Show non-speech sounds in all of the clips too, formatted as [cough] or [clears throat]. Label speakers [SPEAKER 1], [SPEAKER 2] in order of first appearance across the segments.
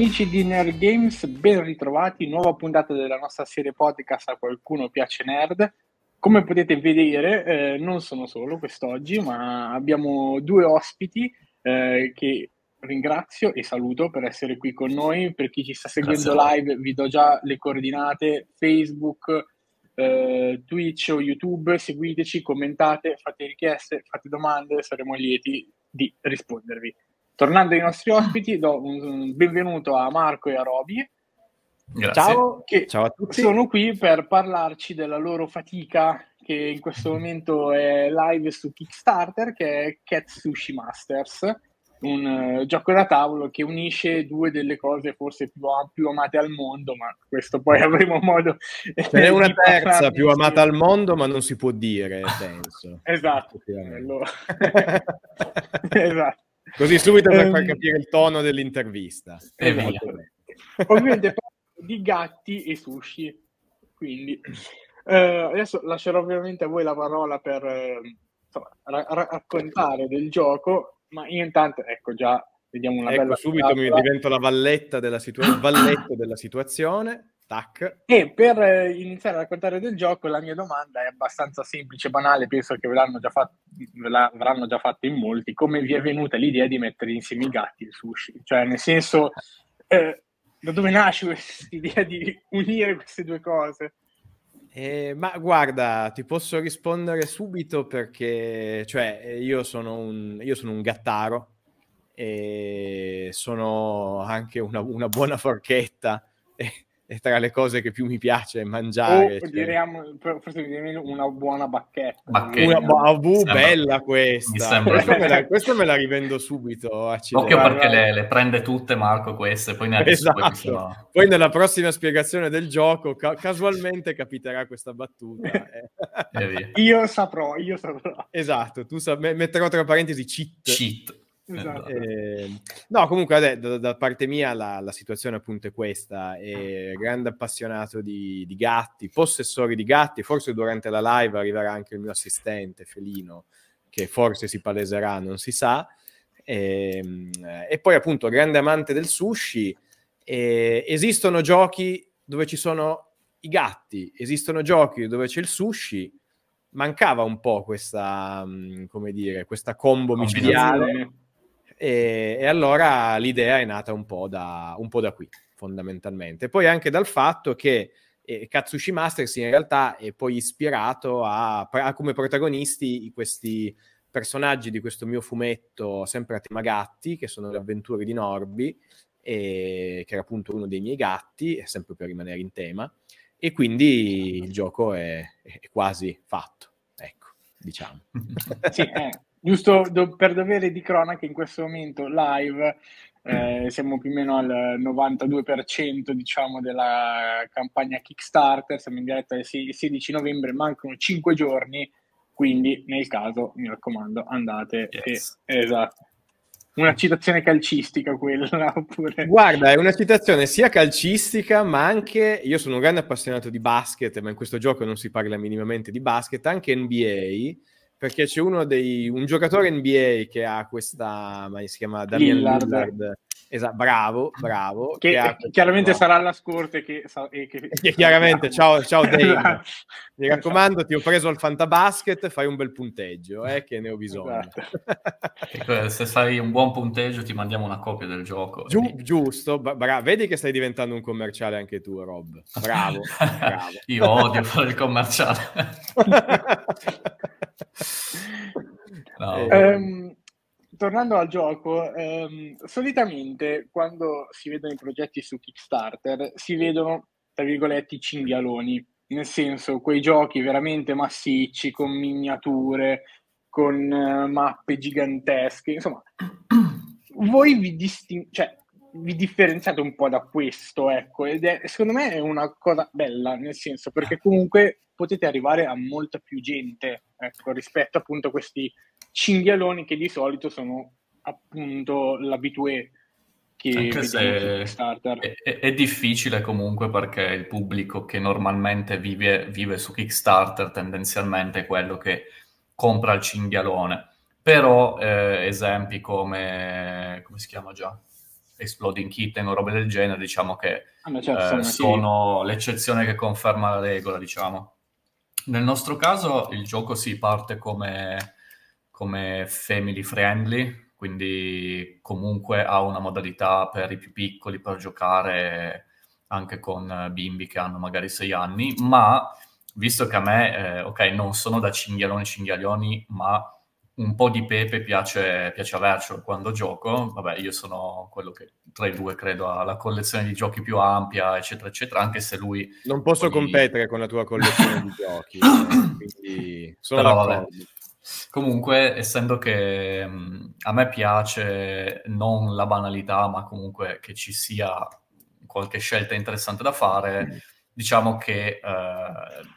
[SPEAKER 1] Amici di Nerd Games, ben ritrovati, nuova puntata della nostra serie podcast A qualcuno piace nerd. Come potete vedere, eh, non sono solo quest'oggi, ma abbiamo due ospiti eh, che ringrazio e saluto per essere qui con noi. Per chi ci sta seguendo live, vi do già le coordinate Facebook, eh, Twitch o YouTube. Seguiteci, commentate, fate richieste, fate domande, saremo lieti di rispondervi. Tornando ai nostri ospiti, do un benvenuto a Marco e a Roby.
[SPEAKER 2] Grazie.
[SPEAKER 1] Ciao, che
[SPEAKER 2] Ciao a tutti.
[SPEAKER 1] sono qui per parlarci della loro fatica che in questo momento è live su Kickstarter, che è Cat Sushi Masters, un uh, gioco da tavolo che unisce due delle cose forse più, più amate al mondo, ma questo poi [laughs] avremo modo
[SPEAKER 2] Ce n'è una terza più amata al mondo, ma non si può dire, [laughs] penso.
[SPEAKER 1] esatto. [laughs] esatto.
[SPEAKER 2] Così subito per far capire il tono dell'intervista.
[SPEAKER 1] Esatto. Ovviamente [laughs] di gatti e sushi. Quindi eh, adesso lascerò ovviamente a voi la parola per eh, insomma, ra- raccontare del gioco, ma intanto ecco già vediamo una
[SPEAKER 2] ecco,
[SPEAKER 1] bella
[SPEAKER 2] subito mi divento la valletta della, situa- della situazione. Tac.
[SPEAKER 1] E per eh, iniziare a raccontare del gioco, la mia domanda è abbastanza semplice, banale, penso che ve l'hanno già fatto, ve l'avranno già fatto in molti. Come vi è venuta l'idea di mettere insieme i gatti e il sushi? Cioè, nel senso, eh, da dove nasce questa idea di unire queste due cose?
[SPEAKER 2] Eh, ma guarda, ti posso rispondere subito perché, cioè, io sono un, io sono un gattaro e sono anche una, una buona forchetta. E, tra le cose che più mi piace mangiare.
[SPEAKER 1] O cioè... diremo, forse una buona bacchetta.
[SPEAKER 2] Una, oh, uh, bella questa. Questa me, la, questa me la rivendo subito.
[SPEAKER 3] Occhio perché le, le, prende tutte Marco queste, poi ne
[SPEAKER 2] esatto. sono... Poi nella prossima spiegazione del gioco ca- casualmente capiterà questa battuta. [laughs]
[SPEAKER 1] eh. io saprò, io saprò.
[SPEAKER 2] Esatto, tu sa- metterò tra parentesi cheat.
[SPEAKER 3] Cheat.
[SPEAKER 2] Esatto. Eh, no, comunque da, da, parte mia la, la, situazione appunto è questa, è grande appassionato di, di, gatti, possessori di gatti, forse durante la live arriverà anche il mio assistente Felino, che forse si paleserà, non si sa, e, e poi appunto grande amante del sushi, e, esistono giochi dove ci sono i gatti, esistono giochi dove c'è il sushi, mancava un po' questa, come dire, questa combo micidiale e, e, allora l'idea è nata un po, da, un po' da qui, fondamentalmente. Poi anche dal fatto che eh, Katsushi Masters in realtà è poi ispirato a, a, come protagonisti questi personaggi di questo mio fumetto sempre a tema gatti, che sono le avventure di Norby, e, che era appunto uno dei miei gatti, sempre per rimanere in tema, e quindi il gioco è, è quasi fatto, ecco, diciamo.
[SPEAKER 1] sì, eh, giusto do- per dovere di cronaca in questo momento live eh, siamo più o meno al 92% diciamo della campagna Kickstarter. Siamo in diretta il 16 novembre mancano 5 giorni quindi nel caso mi raccomando andate yes. e, esatto. Una citazione calcistica quella [laughs] oppure...
[SPEAKER 2] guarda è una citazione sia calcistica ma anche io sono un grande appassionato di basket ma in questo gioco non si parla minimamente di basket anche NBA perché c'è uno dei un giocatore NBA che ha questa ma si chiama Damian Lillard, Lillard esatto, bravo, bravo
[SPEAKER 1] che, che chiaramente sarà alla scorte che, e che...
[SPEAKER 2] che chiaramente [laughs] ciao, ciao Dave. Mi raccomando ti ho preso al fantabasket fai un bel punteggio eh, che ne ho bisogno.
[SPEAKER 3] Esatto. [laughs] se fai un buon punteggio ti mandiamo una copia del gioco
[SPEAKER 2] Giu- giusto, bra- vedi che stai diventando un commerciale anche tu Rob. Bravo, [laughs] bravo.
[SPEAKER 3] io odio fare il commerciale.
[SPEAKER 1] No. um, tornando al gioco, um, solitamente quando si vedono i progetti su Kickstarter si vedono, tra virgolette, i cinghialoni, nel senso quei giochi veramente massicci, con miniature, con uh, mappe gigantesche, insomma, voi vi distinguete, cioè, vi differenziate un po' da questo, ecco, ed è, secondo me è una cosa bella, nel senso, perché comunque potete arrivare a molta più gente, ecco, rispetto appunto a questi cinghialoni che di solito sono appunto l'abitué che
[SPEAKER 3] Anche se è, è, è, difficile comunque perché il pubblico che normalmente vive, vive su Kickstarter tendenzialmente è quello che compra il cinghialone. Però eh, esempi come... come si chiama già? Exploding Kitten o robe del genere, diciamo che
[SPEAKER 4] ah, certo,
[SPEAKER 3] eh, sono l'eccezione che conferma la regola, diciamo. Nel nostro caso il gioco si parte come, come family friendly, quindi comunque ha una modalità per i più piccoli per giocare anche con bimbi che hanno magari sei anni, ma visto che a me, eh, ok, non sono da cinghialoni cinghialoni, ma un po' di pepe piace, piace avercelo quando gioco. Vabbè, io sono quello che tra i due credo ha la collezione di giochi più ampia, eccetera, eccetera, anche se lui...
[SPEAKER 2] Non posso poi... competere con la tua collezione di giochi, eh, [coughs] quindi sono Però, d'accordo. Vabbè.
[SPEAKER 3] Comunque, essendo che mh, a me piace non la banalità, ma comunque che ci sia qualche scelta interessante da fare, mm diciamo che eh,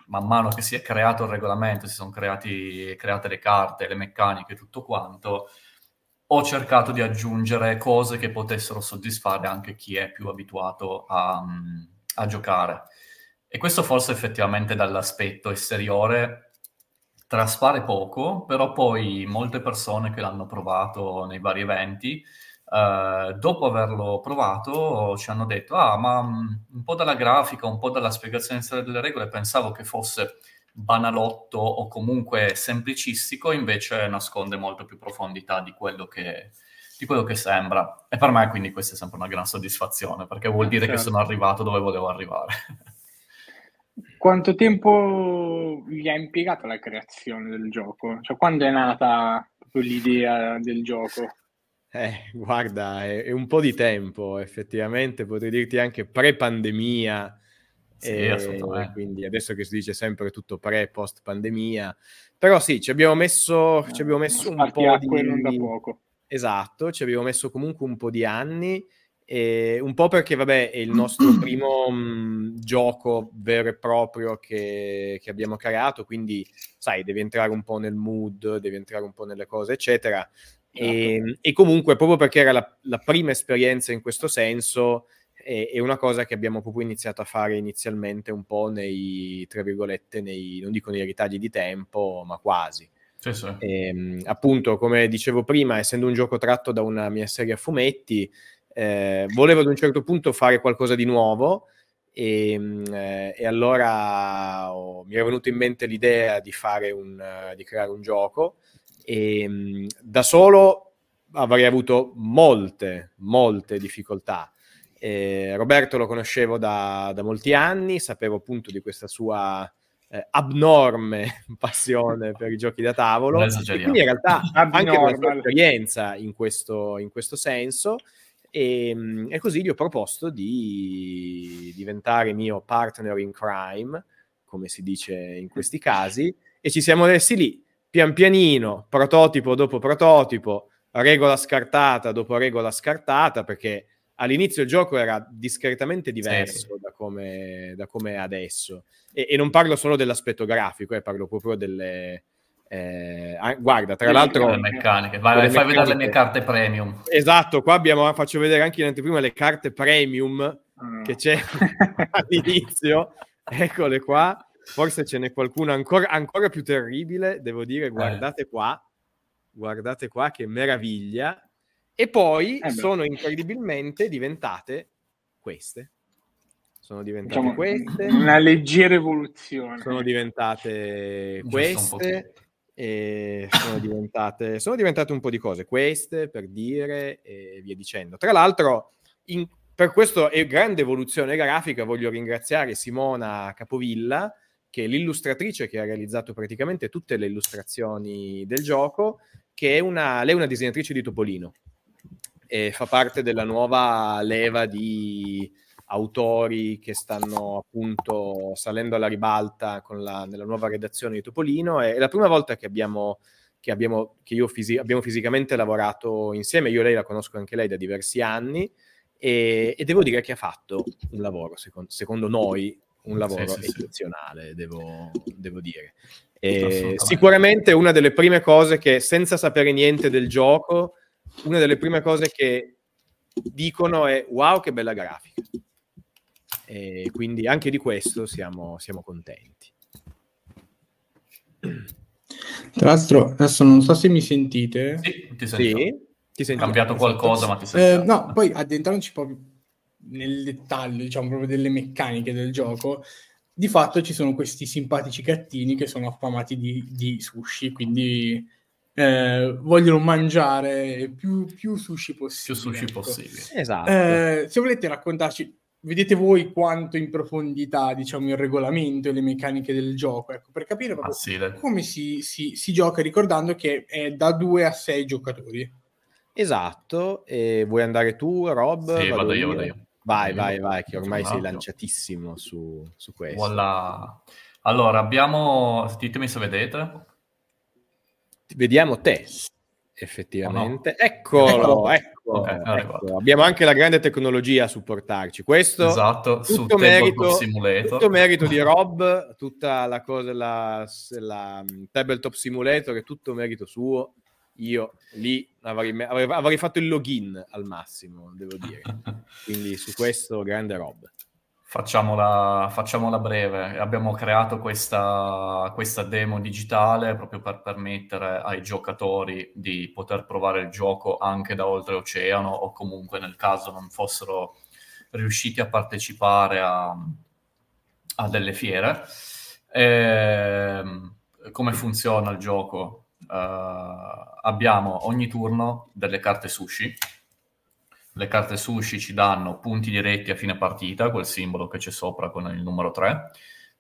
[SPEAKER 3] man mano che si è creato il regolamento, si sono creati, create le carte, le meccaniche, tutto quanto, ho cercato di aggiungere cose che potessero soddisfare anche chi è più abituato a, a giocare. E questo forse effettivamente dall'aspetto esteriore traspare poco, però poi molte persone che l'hanno provato nei vari eventi Uh, dopo averlo provato ci hanno detto, ah, ma mm, un po' dalla grafica, un po' dalla spiegazione delle regole pensavo che fosse banalotto o comunque semplicistico, invece nasconde molto più profondità di quello che, di quello che sembra. E per me quindi questa è sempre una gran soddisfazione, perché vuol dire certo. che sono arrivato dove volevo arrivare. [laughs]
[SPEAKER 4] Quanto tempo vi ha impiegato la creazione del gioco? Cioè, quando è nata l'idea del gioco?
[SPEAKER 2] Eh, guarda, è, è, un po' di tempo, effettivamente, potrei dirti anche pre-pandemia, sì, eh, quindi adesso che si dice sempre tutto pre, post pandemia, però sì, ci abbiamo messo, ci abbiamo messo un po' di...
[SPEAKER 4] Non da poco.
[SPEAKER 2] Esatto, ci abbiamo messo comunque un po' di anni, e un po' perché, vabbè, è il nostro [clears throat] primo mh, mm, gioco vero e proprio che, che, abbiamo creato, quindi, sai, devi entrare un po' nel mood, devi entrare un po' nelle cose, eccetera. E, ehm, e, comunque, proprio perché era la, la prima esperienza in questo senso, è, è, una cosa che abbiamo proprio iniziato a fare inizialmente un po' nei, tra virgolette, nei, non dico nei ritagli di tempo, ma quasi.
[SPEAKER 3] Sì, sì.
[SPEAKER 2] E, ehm, appunto, come dicevo prima, essendo un gioco tratto da una mia serie a fumetti, eh, volevo ad un certo punto fare qualcosa di nuovo e, ehm, eh, e allora oh, mi era venuta in mente l'idea di, un, uh, di creare un gioco e ehm, da solo avrei avuto molte, molte difficoltà. Eh, Roberto lo conoscevo da, da, molti anni, sapevo appunto di questa sua eh, abnorme [laughs] passione per i giochi da tavolo. E quindi in realtà [laughs] anche una sua esperienza in questo, in questo senso. E, ehm, e, così gli ho proposto di diventare mio partner in crime, come si dice in questi casi, e ci siamo messi lì pian pianino, prototipo dopo prototipo, regola scartata dopo regola scartata, perché all'inizio il gioco era discretamente diverso sì. da, come, da come è adesso. E, e, non parlo solo dell'aspetto grafico, eh, parlo proprio delle... Eh, guarda, tra l'altro...
[SPEAKER 3] Le meccaniche. Vai, vai, fai vedere le mie carte premium.
[SPEAKER 2] Esatto, qua abbiamo, faccio vedere anche in anteprima le carte premium mm. che c'è [laughs] all'inizio. Eccole qua forse ce n'è qualcuno ancora, ancora più terribile, devo dire, eh. guardate eh. qua, guardate qua che meraviglia. E poi eh sono incredibilmente diventate queste. Sono diventate diciamo, queste.
[SPEAKER 4] Una leggera evoluzione.
[SPEAKER 2] Sono diventate queste. E sono diventate, sono diventate un po' di cose, queste per dire e via dicendo. Tra l'altro, in, per questa grande evoluzione grafica voglio ringraziare Simona Capovilla che è l'illustratrice che ha realizzato praticamente tutte le illustrazioni del gioco, che è una, lei è una disegnatrice di Topolino e fa parte della nuova leva di autori che stanno appunto salendo alla ribalta la, nella nuova redazione di Topolino. È, la prima volta che abbiamo che, abbiamo, che io fisi- abbiamo fisicamente lavorato insieme, io e lei la conosco anche lei da diversi anni e, e devo dire che ha fatto un lavoro, secondo, secondo noi, un lavoro sì, sì, eccezionale, sì. Devo, devo, dire. E sicuramente una delle prime cose che, senza sapere niente del gioco, una delle prime cose che dicono è wow che bella grafica. E quindi anche di questo siamo, siamo contenti.
[SPEAKER 1] Tra l'altro, adesso non so se mi sentite.
[SPEAKER 3] Sì, ti sento. Sì. Ti sei cambiato qualcosa, ma ti sei
[SPEAKER 4] eh, No, poi addentrandoci proprio nel dettaglio, diciamo, proprio delle meccaniche del gioco, di fatto ci sono questi simpatici gattini che sono affamati di, di sushi, quindi eh, vogliono mangiare più, più sushi possibile.
[SPEAKER 3] Più sushi ecco. possibile.
[SPEAKER 2] Esatto.
[SPEAKER 4] Eh, se volete raccontarci, vedete voi quanto in profondità, diciamo, il regolamento e le meccaniche del gioco, ecco, per capire proprio ah, sì, come si, si, si, gioca, ricordando che è da 2 a 6 giocatori.
[SPEAKER 2] Esatto, e vuoi andare tu, Rob?
[SPEAKER 3] Sì, vado, vado io, vado io.
[SPEAKER 2] Vai, vai, vai, che ormai sei lanciatissimo su, su questo.
[SPEAKER 3] Voilà. Allora, abbiamo... Ditemi se vedete.
[SPEAKER 2] Vediamo te, effettivamente. Oh no. Eccolo, ecco, okay, ecco. Abbiamo anche la grande tecnologia a supportarci. Questo
[SPEAKER 3] esatto,
[SPEAKER 2] tutto, merito, tutto merito di [laughs] Rob, tutta la cosa, la, la mm, Tabletop Simulator, è tutto merito suo io lì avrei, avrei, avrei, fatto il login al massimo, devo dire. [laughs] Quindi su questo grande roba.
[SPEAKER 3] Facciamola, facciamola breve. Abbiamo creato questa, questa, demo digitale proprio per permettere ai giocatori di poter provare il gioco anche da oltreoceano o comunque nel caso non fossero riusciti a partecipare a, a delle fiere. E, ehm, come funziona il gioco? Uh, abbiamo ogni turno delle carte sushi. Le carte sushi ci danno punti diretti a fine partita, quel simbolo che c'è sopra con il numero 3,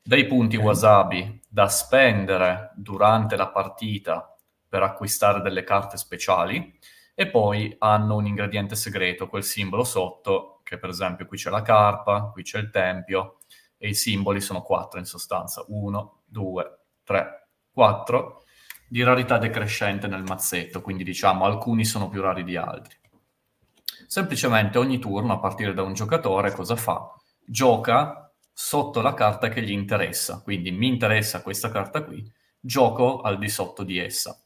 [SPEAKER 3] dei punti okay. wasabi da spendere durante la partita per acquistare delle carte speciali e poi hanno un ingrediente segreto, quel simbolo sotto, che per esempio qui c'è la carpa, qui c'è il tempio e i simboli sono quattro in sostanza, 1, 2, 3, 4 di rarità decrescente nel mazzetto, quindi diciamo alcuni sono più rari di altri. Semplicemente ogni turno, a partire da un giocatore, cosa fa? Gioca sotto la carta che gli interessa, quindi mi interessa questa carta qui, gioco al di sotto di essa.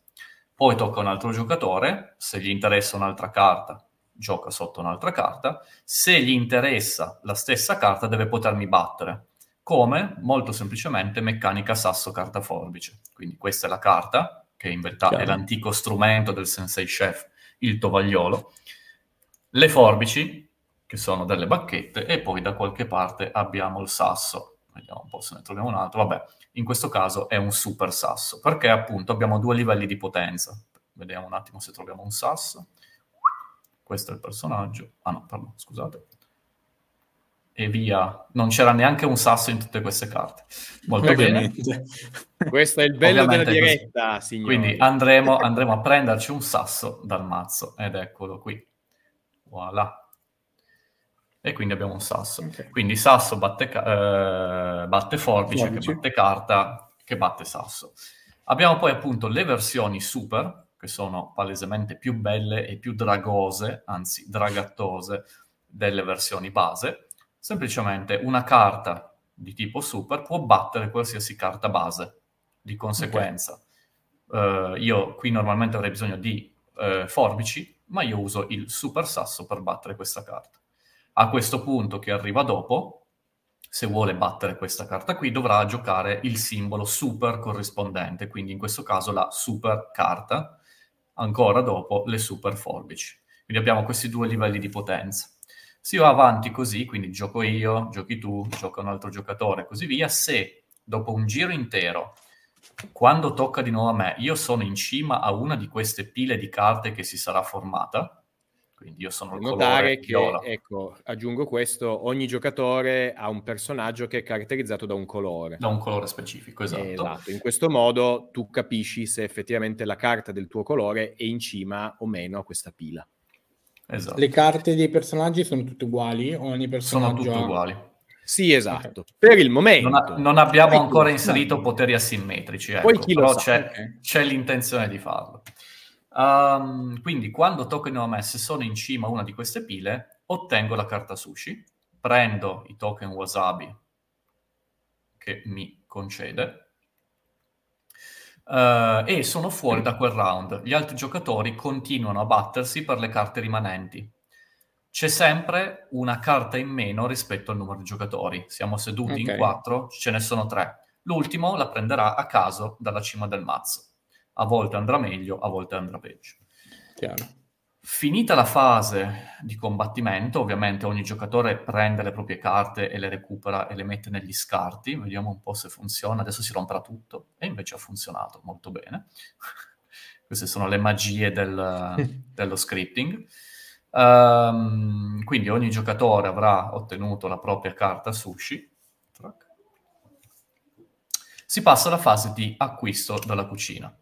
[SPEAKER 3] Poi tocca a un altro giocatore, se gli interessa un'altra carta, gioca sotto un'altra carta, se gli interessa la stessa carta deve potermi battere. Come? Molto semplicemente meccanica sasso carta forbice. Quindi questa è la carta, che in verità Chiaro. è l'antico strumento del sensei chef, il tovagliolo. Le forbici, che sono delle bacchette, e poi da qualche parte abbiamo il sasso. Vediamo un po' se ne troviamo un altro. Vabbè, in questo caso è un super sasso, perché appunto abbiamo due livelli di potenza. Vediamo un attimo se troviamo un sasso. Questo è il personaggio. Ah no, pardon, scusate e via. Non c'era neanche un sasso in tutte queste carte. Molto Ovviamente. bene. [laughs]
[SPEAKER 2] Questo è il bello Ovviamente della diretta, signori.
[SPEAKER 3] Quindi andremo, [laughs] andremo, a prenderci un sasso dal mazzo ed eccolo qui. Voilà. E quindi abbiamo un sasso. Okay. Quindi sasso batte, eh, batte forbice, forbice, che batte carta, che batte sasso. Abbiamo poi appunto le versioni super, che sono palesemente più belle e più dragose, anzi dragattose, delle versioni base semplicemente una carta di tipo super può battere qualsiasi carta base. Di conseguenza, okay. uh, io qui normalmente avrei bisogno di uh, forbici, ma io uso il super sasso per battere questa carta. A questo punto, che arriva dopo, se vuole battere questa carta qui, dovrà giocare il simbolo super corrispondente, quindi in questo caso la super carta, ancora dopo le super forbici. Quindi abbiamo questi due livelli di potenza si va avanti così, quindi gioco io, giochi tu, gioca un altro giocatore, così via, se dopo un giro intero, quando tocca di nuovo a me, io sono in cima a una di queste pile di carte che si sarà formata, quindi io sono il
[SPEAKER 2] notare che, viola. ecco, aggiungo questo, ogni giocatore ha un personaggio che è caratterizzato da un colore.
[SPEAKER 3] Da un colore specifico, esatto.
[SPEAKER 2] Esatto, in questo modo tu capisci se effettivamente la carta del tuo colore è in cima o meno a questa pila.
[SPEAKER 4] Esatto. Le carte dei personaggi sono tutte uguali? Ogni personaggio
[SPEAKER 3] sono tutte uguali.
[SPEAKER 2] Sì, esatto. Okay. Per il momento.
[SPEAKER 3] Non, ha, non abbiamo Poi ancora inserito no. poteri asimmetrici, ecco, Poi chi però c'è, okay. c'è, l'intenzione di farlo. Um, quindi quando toccano a me, se sono in cima a una di queste pile, ottengo la carta sushi, prendo i token wasabi che mi concede Uh, e sono fuori da quel round. Gli altri giocatori continuano a battersi per le carte rimanenti. C'è sempre una carta in meno rispetto al numero di giocatori. Siamo seduti okay. in quattro, ce ne sono tre. L'ultimo la prenderà a caso dalla cima del mazzo. A volte andrà meglio, a volte andrà peggio.
[SPEAKER 4] Chiaro.
[SPEAKER 3] Finita la fase di combattimento, ovviamente ogni giocatore prende le proprie carte e le recupera e le mette negli scarti. Vediamo un po' se funziona. Adesso si romperà tutto. E invece ha funzionato molto bene. [laughs] Queste sono le magie del, [laughs] dello scripting. Um, quindi ogni giocatore avrà ottenuto la propria carta sushi. Si passa alla fase di acquisto dalla cucina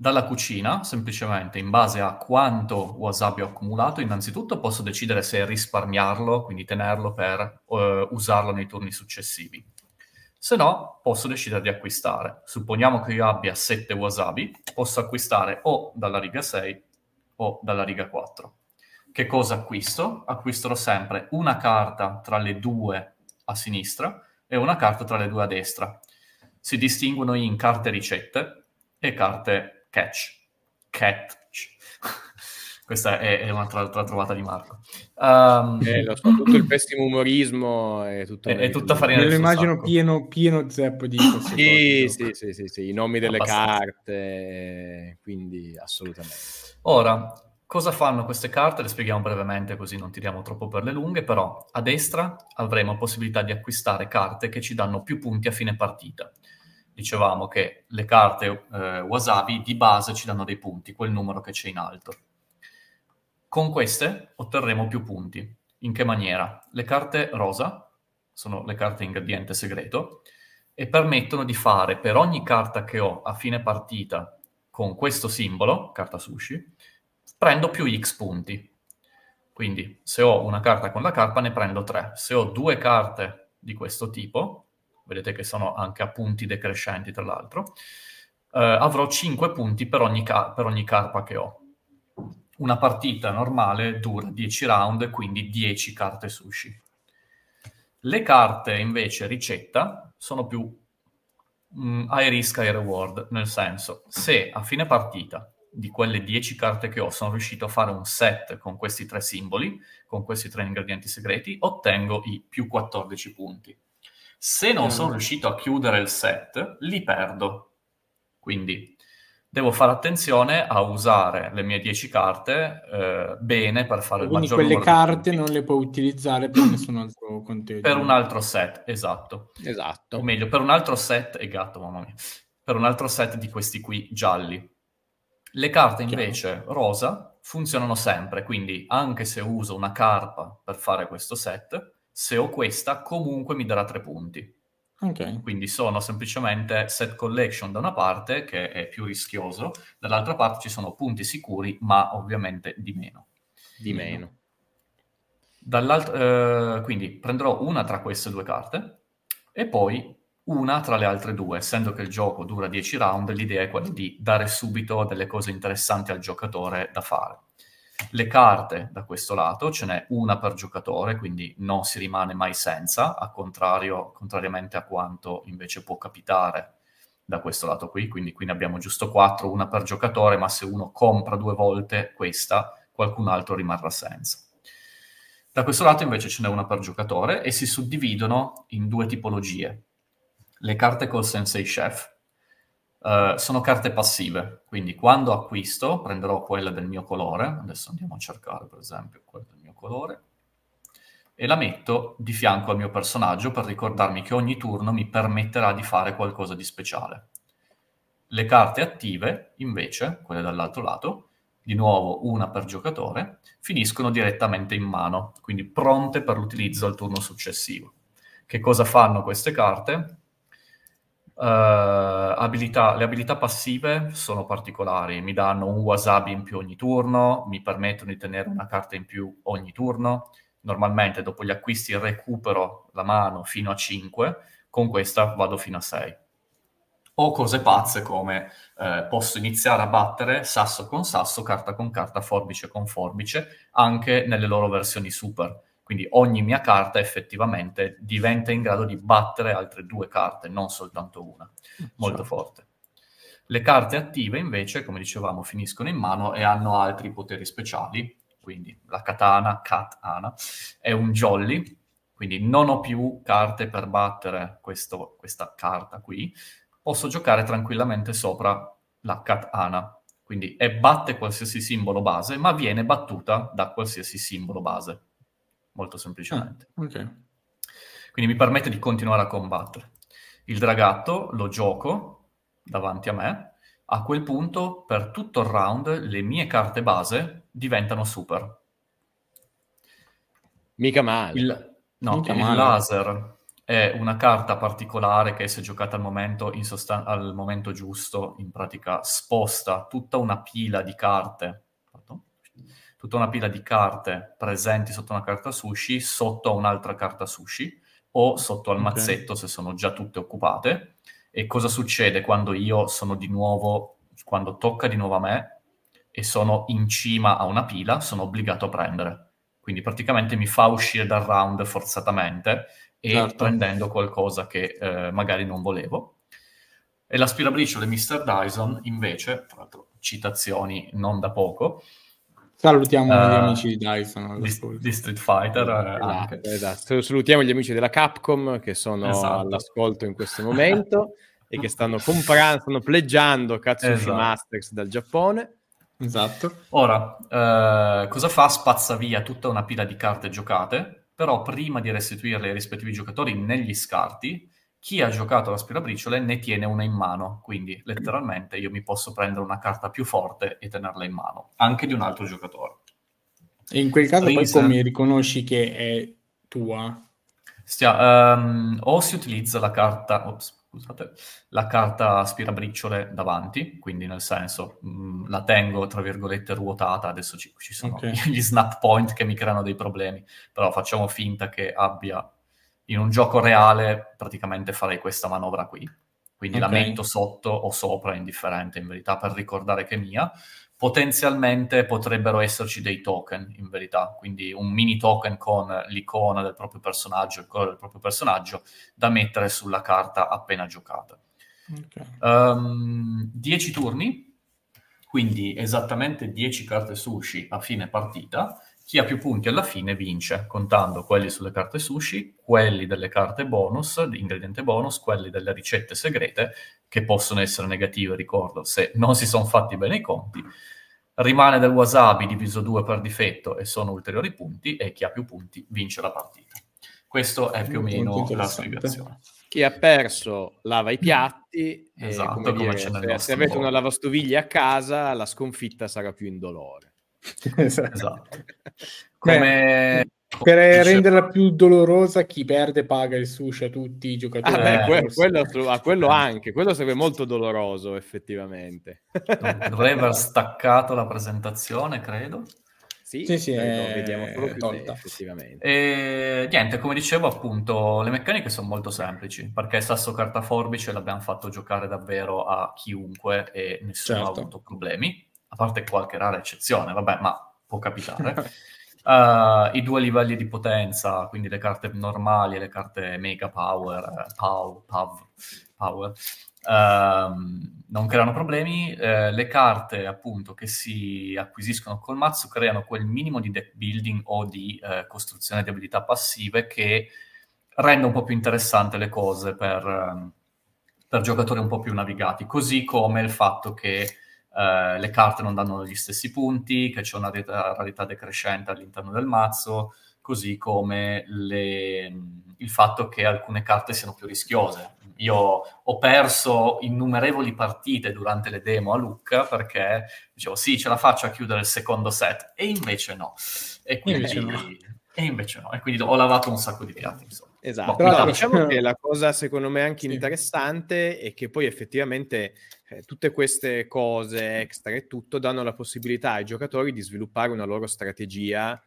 [SPEAKER 3] dalla cucina, semplicemente in base a quanto wasabi ho accumulato, innanzitutto posso decidere se risparmiarlo, quindi tenerlo per uh, usarlo nei turni successivi. Se no, posso decidere di acquistare. Supponiamo che io abbia 7 wasabi, posso acquistare o dalla riga 6 o dalla riga 4. Che cosa acquisto? Acquisterò sempre una carta tra le due a sinistra e una carta tra le due a destra. Si distinguono in carte ricette e carte Catch. Catch. [laughs] Questa è, è un'altra trovata di Marco.
[SPEAKER 2] Um, eh, lo so, tutto il pessimo umorismo è, tutto
[SPEAKER 3] è, è tutta farina
[SPEAKER 4] Me lo immagino pieno, pieno zeppo di
[SPEAKER 2] sì, sì, sì, sì, sì, i nomi delle Abbastanza. carte, quindi assolutamente.
[SPEAKER 3] Ora, cosa fanno queste carte? Le spieghiamo brevemente così non tiriamo troppo per le lunghe, però a destra avremo possibilità di acquistare carte che ci danno più punti a fine partita dicevamo che le carte eh, Wasabi di base ci danno dei punti, quel numero che c'è in alto. Con queste otterremo più punti. In che maniera? Le carte rosa sono le carte ingrediente segreto e permettono di fare per ogni carta che ho a fine partita con questo simbolo, carta sushi, prendo più X punti. Quindi se ho una carta con la carpa ne prendo 3. Se ho due carte di questo tipo, vedete che sono anche a punti decrescenti tra l'altro, eh, avrò 5 punti per ogni, ca- per ogni carpa che ho. Una partita normale dura 10 round, quindi 10 carte sushi. Le carte invece ricetta sono più mh, mm, high risk, high reward, nel senso, se a fine partita di quelle 10 carte che ho sono riuscito a fare un set con questi tre simboli, con questi tre ingredienti segreti, ottengo i più 14 punti. Se non mm. sono riuscito a chiudere il set, li perdo. Quindi devo fare attenzione a usare le mie 10 carte eh, bene per fare
[SPEAKER 4] Quindi
[SPEAKER 3] il
[SPEAKER 4] maggior quelle carte non le puoi utilizzare per [clears throat] nessun altro contenuto.
[SPEAKER 3] Per un altro set, esatto.
[SPEAKER 2] Esatto.
[SPEAKER 3] O meglio, per un altro set, e gatto, mamma mia, per un altro set di questi qui gialli. Le carte invece rosa funzionano sempre, quindi anche se uso una carpa per fare questo set, se ho questa comunque mi darà tre punti.
[SPEAKER 4] Okay.
[SPEAKER 3] Quindi sono semplicemente set collection da una parte, che è più rischioso, dall'altra parte ci sono punti sicuri, ma ovviamente di meno.
[SPEAKER 2] Di meno.
[SPEAKER 3] Eh, quindi prenderò una tra queste due carte e poi una tra le altre due. Essendo che il gioco dura 10 round, l'idea è quella di dare subito delle cose interessanti al giocatore da fare. Le carte da questo lato ce n'è una per giocatore, quindi non si rimane mai senza, a contrario, contrariamente a quanto invece può capitare da questo lato qui, quindi qui ne abbiamo giusto quattro, una per giocatore, ma se uno compra due volte questa, qualcun altro rimarrà senza. Da questo lato invece ce n'è una per giocatore e si suddividono in due tipologie. Le carte col Sensei Chef, Uh, sono carte passive, quindi quando acquisto prenderò quella del mio colore, adesso andiamo a cercare per esempio quella del mio colore, e la metto di fianco al mio personaggio per ricordarmi che ogni turno mi permetterà di fare qualcosa di speciale. Le carte attive, invece, quelle dall'altro lato, di nuovo una per giocatore, finiscono direttamente in mano, quindi pronte per l'utilizzo al turno successivo. Che cosa fanno queste carte? Uh, abilità, le abilità passive sono particolari, mi danno un wasabi in più ogni turno, mi permettono di tenere una carta in più ogni turno. Normalmente dopo gli acquisti recupero la mano fino a 5, con questa vado fino a 6. O cose pazze come eh, posso iniziare a battere sasso con sasso, carta con carta, forbice con forbice, anche nelle loro versioni super quindi ogni mia carta effettivamente diventa in grado di battere altre due carte, non soltanto una. Molto certo. forte. Le carte attive invece, come dicevamo, finiscono in mano e hanno altri poteri speciali. Quindi la katana, katana, è un jolly, quindi non ho più carte per battere questo, questa carta qui. Posso giocare tranquillamente sopra la katana, quindi è batte qualsiasi simbolo base, ma viene battuta da qualsiasi simbolo base, molto semplicemente.
[SPEAKER 1] Ah, ok.
[SPEAKER 3] Quindi mi permette di continuare a combattere. Il dragatto lo gioco davanti a me, a quel punto per tutto il round le mie carte base diventano super.
[SPEAKER 2] Mica male.
[SPEAKER 3] Il, no,
[SPEAKER 1] Mica
[SPEAKER 3] il
[SPEAKER 1] male.
[SPEAKER 3] laser è una carta particolare che se giocata al momento, in sostan- al momento giusto, in pratica sposta tutta una pila di carte? Tutta una pila di carte presenti sotto una carta sushi sotto a un'altra carta sushi o sotto al
[SPEAKER 1] Ok.
[SPEAKER 3] mazzetto se sono già tutte occupate. E cosa succede quando io sono di nuovo, quando tocca di nuovo a me e sono in cima a una pila, sono obbligato a prendere. Quindi praticamente mi fa uscire dal round forzatamente e
[SPEAKER 1] Certo.
[SPEAKER 3] prendendo qualcosa che eh, magari non volevo. E l'aspirabriciole Mr. Dyson, invece, tra l'altro, citazioni non da poco,
[SPEAKER 1] Salutiamo
[SPEAKER 3] Eh,
[SPEAKER 1] gli amici di Dyson.
[SPEAKER 3] di, di Street Fighter eh, anche.
[SPEAKER 2] Esatto, esatto. Salutiamo gli amici della Capcom che sono
[SPEAKER 3] Esatto.
[SPEAKER 2] all'ascolto in questo momento e che stanno comprando, stanno pleggiando Katsushi
[SPEAKER 3] Esatto.
[SPEAKER 2] Masters dal Giappone.
[SPEAKER 1] Esatto.
[SPEAKER 3] Ora, eh, cosa fa? Spazza via tutta una pila di carte giocate, però prima di restituirle ai rispettivi giocatori negli scarti, chi ha giocato l'aspirabriciole ne tiene una in mano, quindi letteralmente io mi posso prendere una carta più forte e tenerla in mano, anche di un altro giocatore.
[SPEAKER 1] E in quel caso poi
[SPEAKER 3] Freezer.
[SPEAKER 1] come riconosci che è tua?
[SPEAKER 3] Stia- ehm, o si utilizza la carta, ops, scusate, la carta aspirabriciole davanti, quindi nel senso mh, la tengo tra virgolette ruotata, adesso ci, ci sono
[SPEAKER 1] Ok.
[SPEAKER 3] gli snap point che mi creano dei problemi, però facciamo finta che abbia in un gioco reale praticamente farei questa manovra qui. Quindi la
[SPEAKER 1] Ok.
[SPEAKER 3] metto sotto o sopra, indifferente in verità, per ricordare che è mia. Potenzialmente potrebbero esserci dei token, in verità, quindi un mini token con l'icona del proprio personaggio, il colore del proprio personaggio, da mettere sulla carta appena giocata.
[SPEAKER 1] Ok.
[SPEAKER 3] 10 turni, quindi esattamente 10 carte sushi a fine partita. Chi ha più punti alla fine vince, contando quelli sulle carte sushi, quelli delle carte bonus, di ingrediente bonus, quelli delle ricette segrete, che possono essere negative, ricordo, se non si sono fatti bene i conti. Rimane del wasabi diviso 2 per difetto e sono ulteriori punti, e chi ha più punti vince la partita. Questo è più o meno la spiegazione.
[SPEAKER 2] Chi ha perso lava i piatti. e,
[SPEAKER 3] Esatto,
[SPEAKER 2] come
[SPEAKER 3] come
[SPEAKER 2] dire,
[SPEAKER 3] c'è nel
[SPEAKER 2] se, se avete una lavastoviglie a casa, la sconfitta sarà più indolore. [laughs]
[SPEAKER 1] Esatto.
[SPEAKER 3] Esatto. Come...
[SPEAKER 1] Per
[SPEAKER 3] dice-
[SPEAKER 1] renderla più dolorosa, chi perde paga il sushi a tutti i
[SPEAKER 2] Ah,
[SPEAKER 1] giocatori.
[SPEAKER 2] beh,
[SPEAKER 3] Eh,
[SPEAKER 2] que- quello, ah, quello anche, quello sarebbe molto doloroso effettivamente.
[SPEAKER 3] Dovrei aver staccato la presentazione, credo.
[SPEAKER 2] Sì,
[SPEAKER 1] Sì, sì, è
[SPEAKER 2] vediamo solo
[SPEAKER 1] tolta.
[SPEAKER 2] effettivamente.
[SPEAKER 3] E niente, come dicevo, appunto, le meccaniche sono molto semplici perché sasso carta forbice l'abbiamo fatto giocare davvero a chiunque e nessuno
[SPEAKER 1] Certo.
[SPEAKER 3] ha avuto problemi, a parte qualche rara eccezione, vabbè, ma può capitare. Uh, [laughs] I due livelli di potenza, quindi le carte normali e le carte Mega Power, eh, Pow, Pav, Power, ehm, non creano problemi. Eh, le carte, appunto, che si acquisiscono col mazzo creano quel minimo di deck building o di costruzione di abilità passive che rende un po' più interessante le cose per, ehm, per giocatori un po' più navigati, così come il fatto che eh, le carte non danno gli stessi punti, che c'è una rarità, decrescente all'interno del mazzo, così come le- il fatto che alcune carte siano più rischiose. Io ho perso innumerevoli partite durante le demo a Lucca perché dicevo sì, ce la faccio a chiudere il secondo set, e invece no. E quindi,
[SPEAKER 1] Invece no.
[SPEAKER 3] e invece no. E quindi ho lavato un sacco di piatti, insomma.
[SPEAKER 2] Esatto,
[SPEAKER 3] Boh,
[SPEAKER 2] No,
[SPEAKER 1] però-
[SPEAKER 2] diciamo [laughs] che la cosa secondo me anche
[SPEAKER 1] Sì.
[SPEAKER 2] interessante è che poi effettivamente eh, tutte queste cose extra e tutto danno la possibilità ai giocatori di sviluppare una loro strategia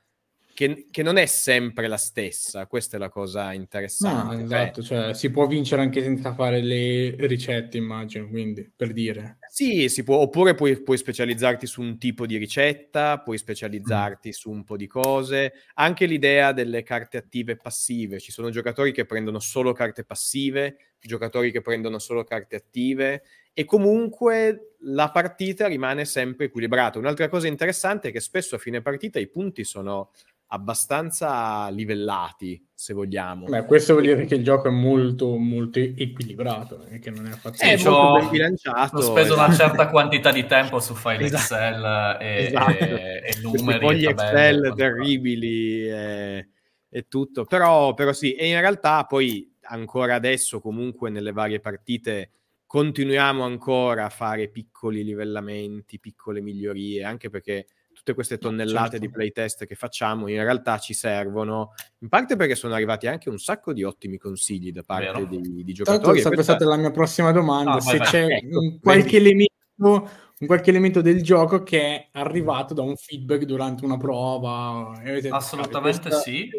[SPEAKER 2] che, che non è sempre la stessa, questa è la cosa
[SPEAKER 1] No,
[SPEAKER 2] interessante. Cioè,
[SPEAKER 1] esatto, cioè si può vincere anche senza fare le ricette, immagino, quindi, per dire.
[SPEAKER 2] Sì, si può, oppure puoi, puoi specializzarti su un tipo di ricetta, puoi specializzarti su un po' di cose. Anche l'idea delle carte attive e passive. Ci sono giocatori che prendono solo carte passive, giocatori che prendono solo carte attive e comunque la partita rimane sempre equilibrata. Un'altra cosa interessante è che spesso a fine partita i punti sono abbastanza livellati, se vogliamo.
[SPEAKER 1] Beh, questo vuol dire che il gioco è molto, molto equilibrato e che non è affatto
[SPEAKER 2] è molto ben bilanciato.
[SPEAKER 3] Ho speso esatto. una [laughs] certa quantità di tempo su file esatto. Excel e,
[SPEAKER 2] esatto.
[SPEAKER 3] e, e numeri.
[SPEAKER 2] Poi Excel terribili e, e, tutto, però, però sì, e in realtà poi ancora adesso comunque nelle varie partite continuiamo ancora a fare piccoli livellamenti, piccole migliorie, anche perché tutte queste tonnellate certo. di playtest che facciamo in realtà ci servono, in parte perché sono arrivati anche un sacco di ottimi consigli da parte di, di, giocatori. Tanto
[SPEAKER 1] sarebbe questa... stata la mia prossima domanda, ah, se vai, c'è ecco, un, qualche elemento, un qualche elemento del gioco che è arrivato da un feedback durante una prova.
[SPEAKER 3] Assolutamente sì.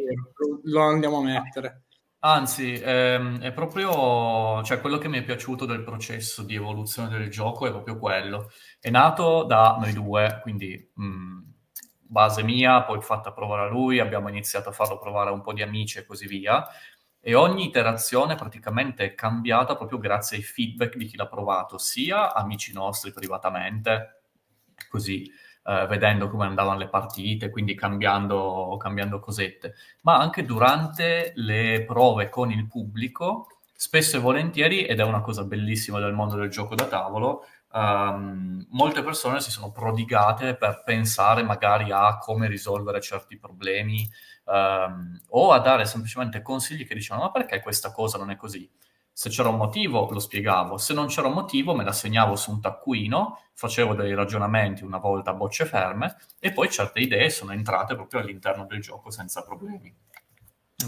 [SPEAKER 1] Lo andiamo a mettere.
[SPEAKER 3] Anzi, ehm, è proprio, cioè quello che mi è piaciuto del processo di evoluzione del gioco è proprio quello. È nato da noi due, quindi mh, base mia, poi fatta provare a lui, abbiamo iniziato a farlo provare a un po' di amici e così via. E ogni iterazione praticamente è cambiata proprio grazie ai feedback di chi l'ha provato, sia amici nostri privatamente, così eh, vedendo come andavano le partite, quindi cambiando, cambiando cosette, ma anche durante le prove con il pubblico, spesso e volentieri, ed è una cosa bellissima del mondo del gioco da tavolo, um, molte persone si sono prodigate per pensare magari a come risolvere certi problemi um, o a dare semplicemente consigli che dicevano ma perché questa cosa non è così? Se c'era un motivo lo spiegavo, se non c'era un motivo me la segnavo su un taccuino, facevo dei ragionamenti una volta a bocce ferme e poi certe idee sono entrate proprio all'interno del gioco senza problemi.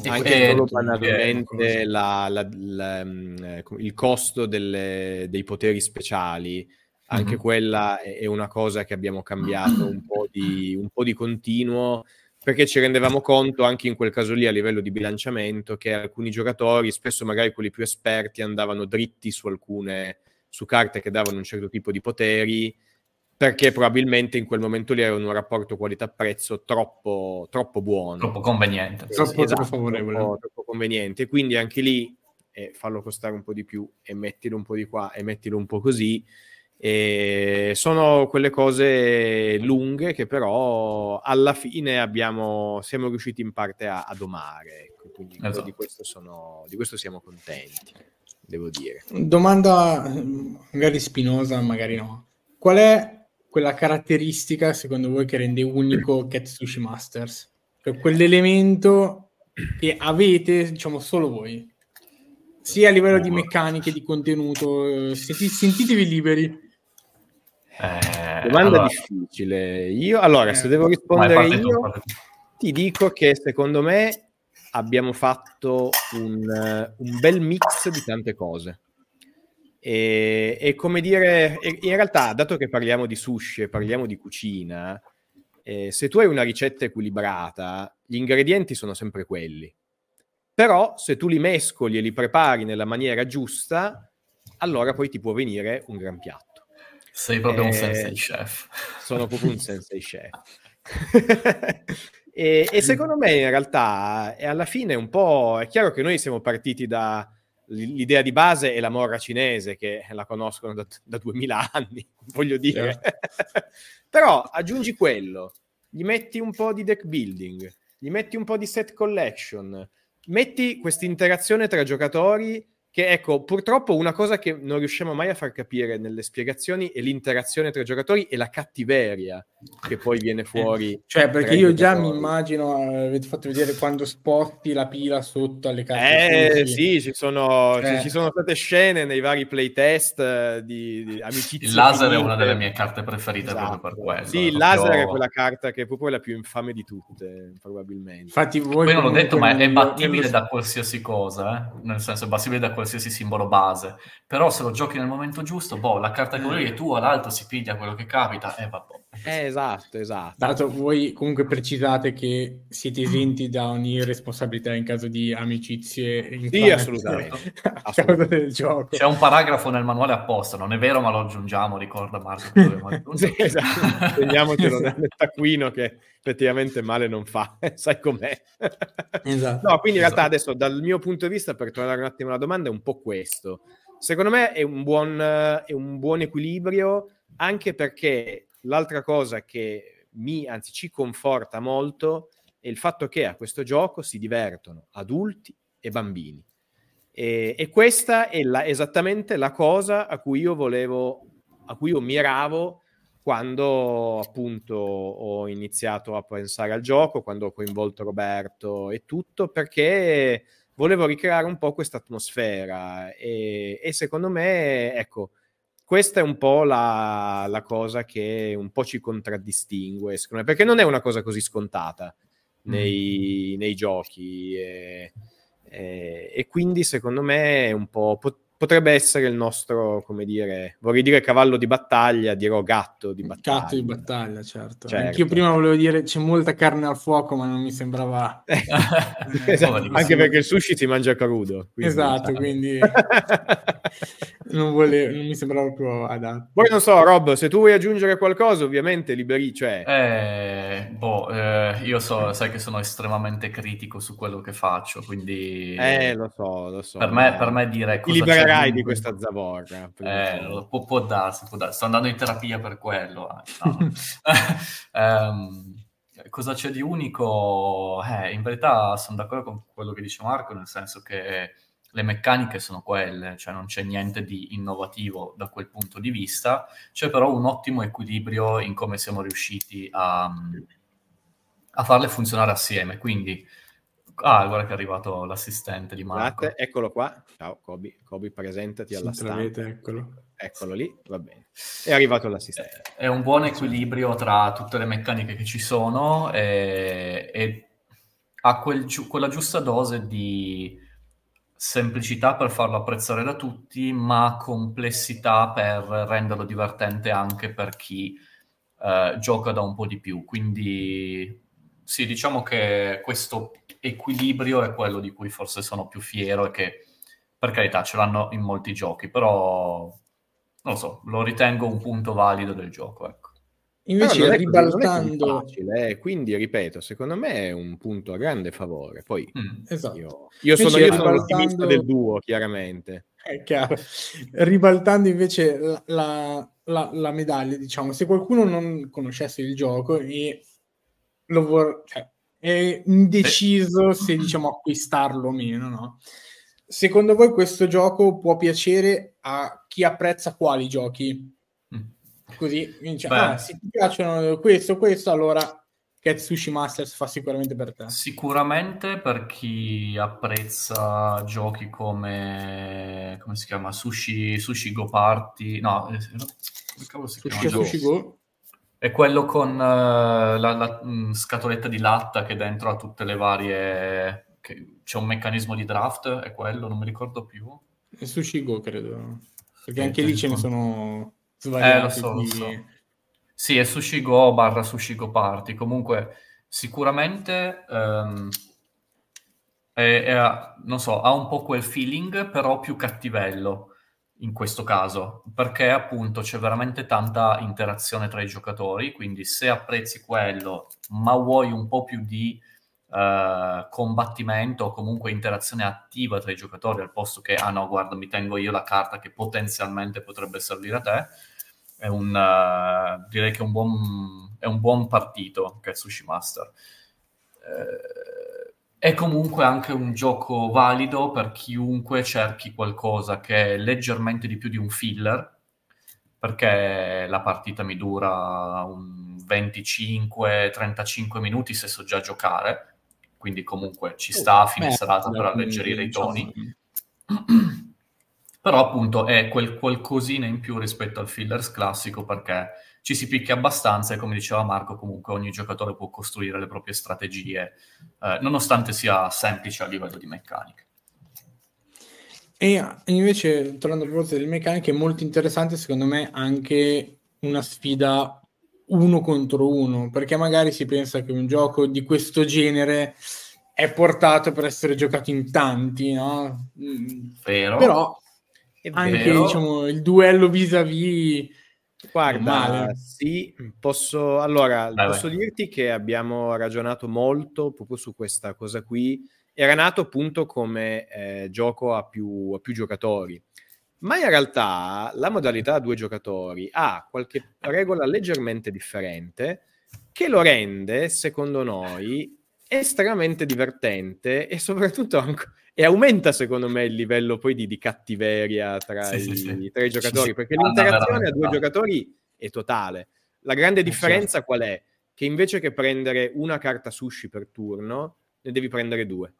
[SPEAKER 2] Anche solo banalmente la, la, la, mm, il costo delle, dei poteri speciali, anche mm-hmm. quella è una cosa che abbiamo cambiato un po' di, un po' di continuo perché ci rendevamo conto anche in quel caso lì a livello di bilanciamento che alcuni giocatori, spesso magari quelli più esperti, andavano dritti su alcune su carte che davano un certo tipo di poteri perché probabilmente in quel momento lì avevano un rapporto qualità-prezzo troppo, troppo buono.
[SPEAKER 3] Troppo conveniente.
[SPEAKER 2] Troppo, esatto, favorevole. Troppo, troppo, conveniente. Quindi anche lì eh, fallo costare un po' di più e mettilo un po' di qua e mettilo un po' così e sono quelle cose lunghe che però alla fine abbiamo, siamo riusciti in parte a, a domare. Ecco, quindi esatto. di, questo sono, di questo siamo contenti, devo dire.
[SPEAKER 1] Domanda magari spinosa, magari no. Qual è quella caratteristica secondo voi che rende unico [clears throat] Katsushi Masters? Cioè quell'elemento [clears throat] che avete, diciamo, solo voi sia a livello di meccaniche, di contenuto, senti, sentitevi liberi.
[SPEAKER 2] Eh, Domanda allora, difficile. Io, allora, se eh, devo rispondere io, ti dico che secondo me abbiamo fatto un, un bel mix di tante cose. E, e, come dire, in realtà, dato che parliamo di sushi e parliamo di cucina, eh, se tu hai una ricetta equilibrata, gli ingredienti sono sempre quelli. Però se tu li mescoli e li prepari nella maniera giusta, allora poi ti può venire un gran piatto.
[SPEAKER 3] Sei proprio eh, un sensei chef.
[SPEAKER 2] Sono proprio un [laughs] sensei chef. [laughs] e, e, secondo me in realtà è alla fine un po'... È chiaro che noi siamo partiti da... L'idea di base è la morra cinese, che la conoscono da, da 2000 [laughs] anni, voglio dire. Certo. Però aggiungi quello, gli metti un po' di deck building, gli metti un po' di set collection, metti questa interazione tra giocatori che ecco, purtroppo una cosa che non riusciamo mai a far capire nelle spiegazioni è l'interazione tra i giocatori e la cattiveria che poi viene fuori.
[SPEAKER 1] Eh, cioè, perché io già mi immagino, avete fatto vedere quando sposti la pila sotto alle
[SPEAKER 2] carte. Eh sì, ci sono, eh. ci sono, state scene nei vari playtest eh, di, di amicizia.
[SPEAKER 3] Il laser è una delle mie carte preferite esatto. proprio per quello.
[SPEAKER 2] Sì, il proprio... laser è quella carta che è proprio la più infame di tutte, probabilmente.
[SPEAKER 3] Infatti voi... Poi non l'ho detto, ma è battibile nello... da qualsiasi cosa, eh? nel senso è battibile da qualsiasi qualsiasi simbolo base. Però se lo giochi nel momento giusto, boh, la carta che volevi tu, all'altro si piglia quello che capita e eh, vabbè.
[SPEAKER 2] Eh, esatto, esatto.
[SPEAKER 1] Dato voi comunque precisate che siete esenti da ogni responsabilità in caso di amicizie.
[SPEAKER 2] Sì, assolutamente. [laughs]
[SPEAKER 3] assolutamente. C'è un paragrafo nel manuale apposta, non è vero, ma lo aggiungiamo, ricorda Marco. [laughs]
[SPEAKER 2] sì, esatto. Teniamocelo nel [laughs] taccuino che effettivamente male non fa, sai com'è. esatto. No, quindi in realtà esatto. adesso dal mio punto di vista, per tornare un attimo alla domanda, è un po' questo. secondo me è un buon, è un buon equilibrio anche perché l'altra cosa che mi, anzi ci conforta molto è il fatto che a questo gioco si divertono adulti e bambini. E, e questa è la, esattamente la cosa a cui io volevo, a cui io miravo quando appunto ho iniziato a pensare al gioco, quando ho coinvolto Roberto e tutto, perché volevo ricreare un po' questa atmosfera e, e, secondo me, ecco, questa è un po' la, la, cosa che un po' ci contraddistingue, secondo me, perché non è una cosa così scontata nei, mm. nei giochi e, e, e, quindi secondo me è un po' potrebbe essere il nostro, come dire, vorrei dire cavallo di battaglia, dirò gatto di battaglia.
[SPEAKER 1] Gatto di battaglia, certo. certo. Anch'io prima volevo dire c'è molta carne al fuoco, ma non mi sembrava... [laughs]
[SPEAKER 2] esatto, anche perché il sushi si mangia crudo.
[SPEAKER 1] Quindi, esatto, diciamo. quindi [laughs] non, volevo, non mi sembrava proprio adatto.
[SPEAKER 2] Poi non so, Rob, se tu vuoi aggiungere qualcosa, ovviamente liberi, cioè...
[SPEAKER 3] Eh, boh, eh, io so, sai che sono estremamente critico su quello che faccio, quindi...
[SPEAKER 2] Eh, lo so, lo so.
[SPEAKER 3] Per me, per me dire
[SPEAKER 2] cosa libererai di questa zavorra.
[SPEAKER 3] Eh, può, può, darsi, può darsi. Sto andando in terapia per quello. No. [laughs] um, [laughs] cosa c'è di unico? Eh, in verità sono d'accordo con quello che dice Marco, nel senso che le meccaniche sono quelle, cioè non c'è niente di innovativo da quel punto di vista, c'è però un ottimo equilibrio in come siamo riusciti a, a farle funzionare assieme. Quindi Ah, guarda che è arrivato l'assistente di Marco.
[SPEAKER 2] Guardate, eccolo qua. Ciao Kobi. Kobi, presentati alla stampa.
[SPEAKER 1] Eccolo.
[SPEAKER 2] Eccolo lì, va bene. È arrivato l'assistente.
[SPEAKER 3] È un buon equilibrio tra tutte le meccaniche che ci sono e, e ha quel, quella giusta dose di semplicità per farlo apprezzare da tutti, ma complessità per renderlo divertente anche per chi uh, gioca da un po' di più. Quindi sì, diciamo che questo equilibrio è quello di cui forse sono più fiero e che per carità ce l'hanno in molti giochi, però non lo so, lo ritengo un punto valido del gioco. Ecco.
[SPEAKER 2] Invece no, ribaltando... Facile, eh? quindi ripeto, secondo me è un punto a grande favore. Poi mm, esatto. io, io sono, io sono l'ottimista del duo, chiaramente.
[SPEAKER 1] È chiaro. Ribaltando invece la, la, la, la, medaglia, diciamo, se qualcuno non conoscesse il gioco e lo vor- cioè, è indeciso se diciamo acquistarlo o meno, no? Secondo voi questo gioco può piacere a chi apprezza quali giochi? Mm. Così dice, ah, se ti piacciono questo, questo, allora Sushi Masters fa sicuramente per te.
[SPEAKER 3] Sicuramente per chi apprezza giochi come come si chiama? Sushi, Sushi Go Party, no, eh, come si
[SPEAKER 1] chiama? Sushi, Sushi Go.
[SPEAKER 3] È quello con uh, la, la mh, mm, scatoletta di latta che dentro ha tutte le varie... Che, c'è un meccanismo di draft, è quello, non mi ricordo più.
[SPEAKER 1] È Sushi Go, credo. Perché anche lì ce ne sono svariati.
[SPEAKER 3] Eh, lo so, lo so. Sì, è Sushi Go barra Sushi Go Party. Comunque, sicuramente... Um, è, è, non so, ha un po' quel feeling, però più cattivello in questo caso, perché appunto c'è veramente tanta interazione tra i giocatori, quindi se apprezzi quello, ma vuoi un po' più di uh, combattimento o comunque interazione attiva tra i giocatori, al posto che, ah no, guarda, mi tengo io la carta che potenzialmente potrebbe servire a te, è un, uh, direi che è un buon, è un buon partito che è Sushi Master. Uh, è comunque anche un gioco valido per chiunque cerchi qualcosa che è leggermente di più di un filler, perché la partita mi dura un 25-35 minuti se so già giocare, quindi comunque ci oh, sta a fine serata per alleggerire i toni. [clears throat] Però appunto è quel qualcosina in più rispetto al fillers classico perché ci si picchia abbastanza e come diceva Marco comunque ogni giocatore può costruire le proprie strategie eh, nonostante sia semplice a livello di meccanica.
[SPEAKER 1] E invece, tornando a proposito delle meccaniche, è molto interessante secondo me anche una sfida uno contro uno, perché magari si pensa che un gioco di questo genere è portato per essere giocato in tanti, no?
[SPEAKER 3] Vero.
[SPEAKER 1] Però anche vero. Diciamo, il duello vis-à-vis
[SPEAKER 2] Guarda, sì, posso, allora, vai, posso vai. dirti che abbiamo ragionato molto proprio su questa cosa qui. Era nato appunto come eh, gioco a più, a più, giocatori, ma in realtà la modalità a due giocatori ha qualche regola leggermente differente che lo rende, secondo noi, estremamente divertente e soprattutto anche, e aumenta secondo me il livello poi di, di cattiveria tra, sì, i, sì, tra, i, giocatori, perché l'interazione a due giocatori è totale. La grande eh, differenza certo. qual è? Che invece che prendere una carta sushi per turno, ne devi prendere due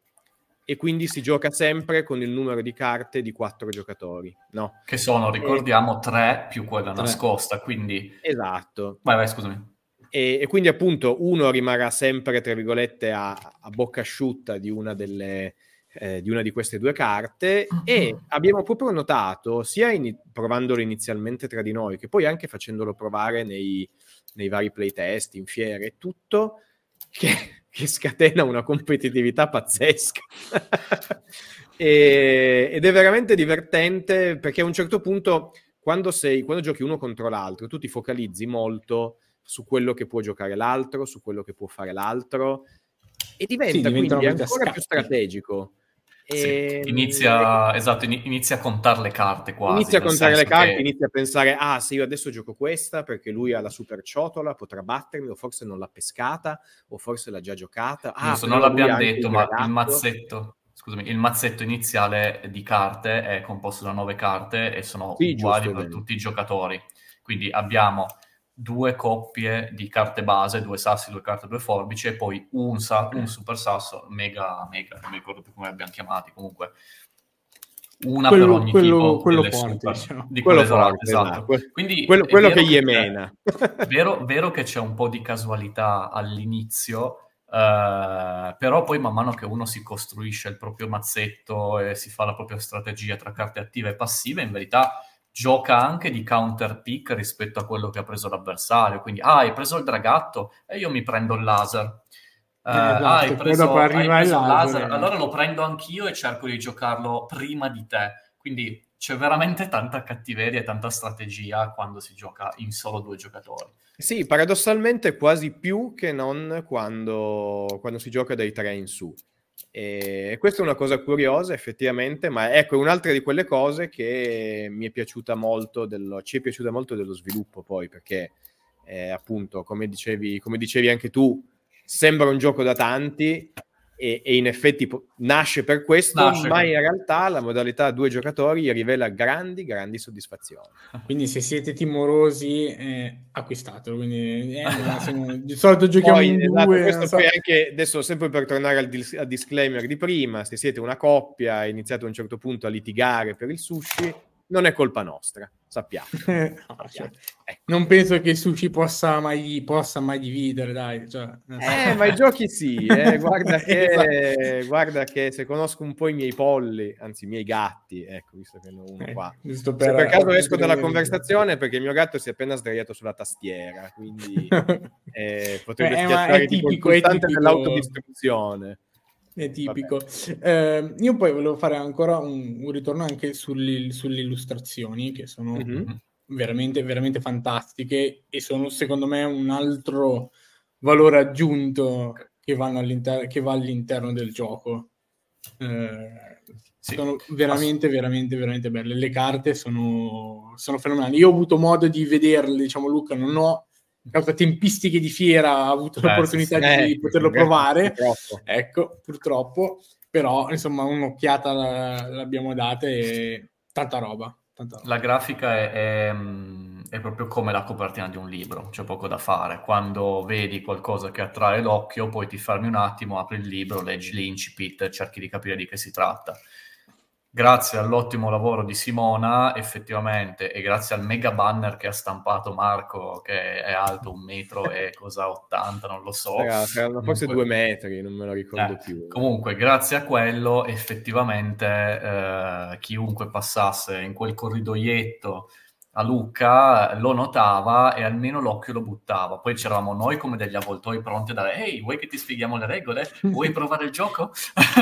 [SPEAKER 2] e quindi si gioca sempre con il numero di carte di quattro giocatori, no?
[SPEAKER 3] Che sono, ricordiamo, tre più quella tre. nascosta, quindi...
[SPEAKER 2] Esatto.
[SPEAKER 3] Vai, vai, scusami.
[SPEAKER 2] E, e, quindi appunto uno rimarrà sempre, tra virgolette, a, a bocca asciutta di una, delle, eh, di una di queste due carte e abbiamo proprio notato, sia in, provandolo inizialmente tra di noi, che poi anche facendolo provare nei, nei vari playtest, in fiere e tutto, che che scatena una competitività pazzesca. [laughs] e, ed è veramente divertente perché a un certo punto, quando, sei, quando giochi uno contro l'altro, tu ti focalizzi molto su quello che può giocare l'altro, su quello che può fare l'altro, e diventa sì, quindi ancora scatti. più strategico.
[SPEAKER 3] Sì, ehm, inizia, esatto, inizia a contare le carte quasi.
[SPEAKER 2] Inizia a contare le carte, che... inizia a pensare, ah se io adesso gioco questa perché lui ha la super ciotola, potrà battermi, o forse non l'ha pescata, o forse l'ha già giocata. Ah,
[SPEAKER 3] non l'abbiamo detto, ma il mazzetto, scusami, il mazzetto iniziale di carte è composto da nove carte e sono sì, uguali per tutti i giocatori. Quindi abbiamo due coppie di carte base, due sassi, due carte, due forbici, e poi un, sa- un super sasso, mega, mega, non mi ricordo più come abbiamo chiamati, comunque una quello, per ogni
[SPEAKER 1] quello,
[SPEAKER 3] tipo
[SPEAKER 1] quello forte, diciamo.
[SPEAKER 3] di quello forte, esatto. esatto.
[SPEAKER 2] Quindi quello, quello che gli emena. [laughs]
[SPEAKER 3] vero, vero che c'è un po' di casualità all'inizio, Uh, però poi man mano che uno si costruisce il proprio mazzetto e si fa la propria strategia tra carte attive e passive, in verità gioca anche di counter pick rispetto a quello che ha preso l'avversario. Quindi, ah, hai preso il dragatto e io mi prendo il laser. Uh, esatto, ah, hai preso, hai preso il laser, laser. allora lo prendo anch'io e cerco di giocarlo prima di te. Quindi c'è veramente tanta cattiveria e tanta strategia quando si gioca in solo due giocatori.
[SPEAKER 2] Sì, paradossalmente quasi più che non quando, quando si gioca dai tre in su. E questa è una cosa curiosa effettivamente, ma ecco un'altra di quelle cose che mi è piaciuta molto, dello, ci è piaciuta molto dello sviluppo poi, perché eh, appunto, come dicevi, come dicevi anche tu, sembra un gioco da tanti, e, e, in effetti po- nasce per questo, nasce. ma in realtà la modalità a due giocatori rivela grandi, grandi soddisfazioni.
[SPEAKER 1] Quindi se siete timorosi, eh, acquistatelo. Quindi, eh, siamo, di solito giochiamo poi, in esatto, due.
[SPEAKER 2] Questo so. poi anche, adesso sempre per tornare al, dis- al disclaimer di prima, se siete una coppia e iniziate a un certo punto a litigare per il sushi, non è colpa nostra, sappiamo. [laughs]
[SPEAKER 1] no, cioè, ecco. Non penso che Sushi possa mai, possa mai dividere, dai. Cioè,
[SPEAKER 2] eh, ma i giochi sì, eh, [laughs] guarda, che, esatto. guarda, che, se conosco un po' i miei polli, anzi i miei gatti, ecco, visto che ne ho uno eh, qua. Per, se per caso esco dalla conversazione perché il mio gatto si è appena sdraiato sulla tastiera, quindi [laughs] eh, potrebbe eh, schiacciare tipo il pulsante dell'autodistruzione
[SPEAKER 1] è tipico. Eh, io poi volevo fare ancora un, un ritorno anche sulle, sulle, illustrazioni che sono mm-hmm. veramente, veramente fantastiche e sono secondo me un altro valore aggiunto che, che va all'interno del gioco. Eh, sì. Sono veramente, veramente, veramente belle. Le carte sono, sono fenomenali. Io ho avuto modo di vederle, diciamo Luca, non ho causa tempistiche di fiera ha avuto Beh, l'opportunità sì, di eh, poterlo provare. Purtroppo. Ecco, purtroppo, però insomma un'occhiata l'abbiamo data e tanta roba. Tanta roba.
[SPEAKER 3] La grafica è, è, mm, è, proprio come la copertina di un libro, c'è poco da fare. Quando vedi qualcosa che attrae l'occhio, poi ti fermi un attimo, apri il libro, leggi l'incipit, cerchi di capire di che si tratta grazie all'ottimo lavoro di Simona, effettivamente, e grazie al mega banner che ha stampato Marco, che è alto un metro e [laughs] cosa 80, non lo so.
[SPEAKER 2] Ragazzi, erano forse due metri, non me lo ricordo eh, più.
[SPEAKER 3] Comunque, grazie a quello, effettivamente, eh, chiunque passasse in quel corridoietto a Lucca lo notava e almeno l'occhio lo buttava. Poi c'eravamo noi come degli avvoltoi pronti a dare ehi, vuoi che ti spieghiamo le regole? Vuoi provare il gioco?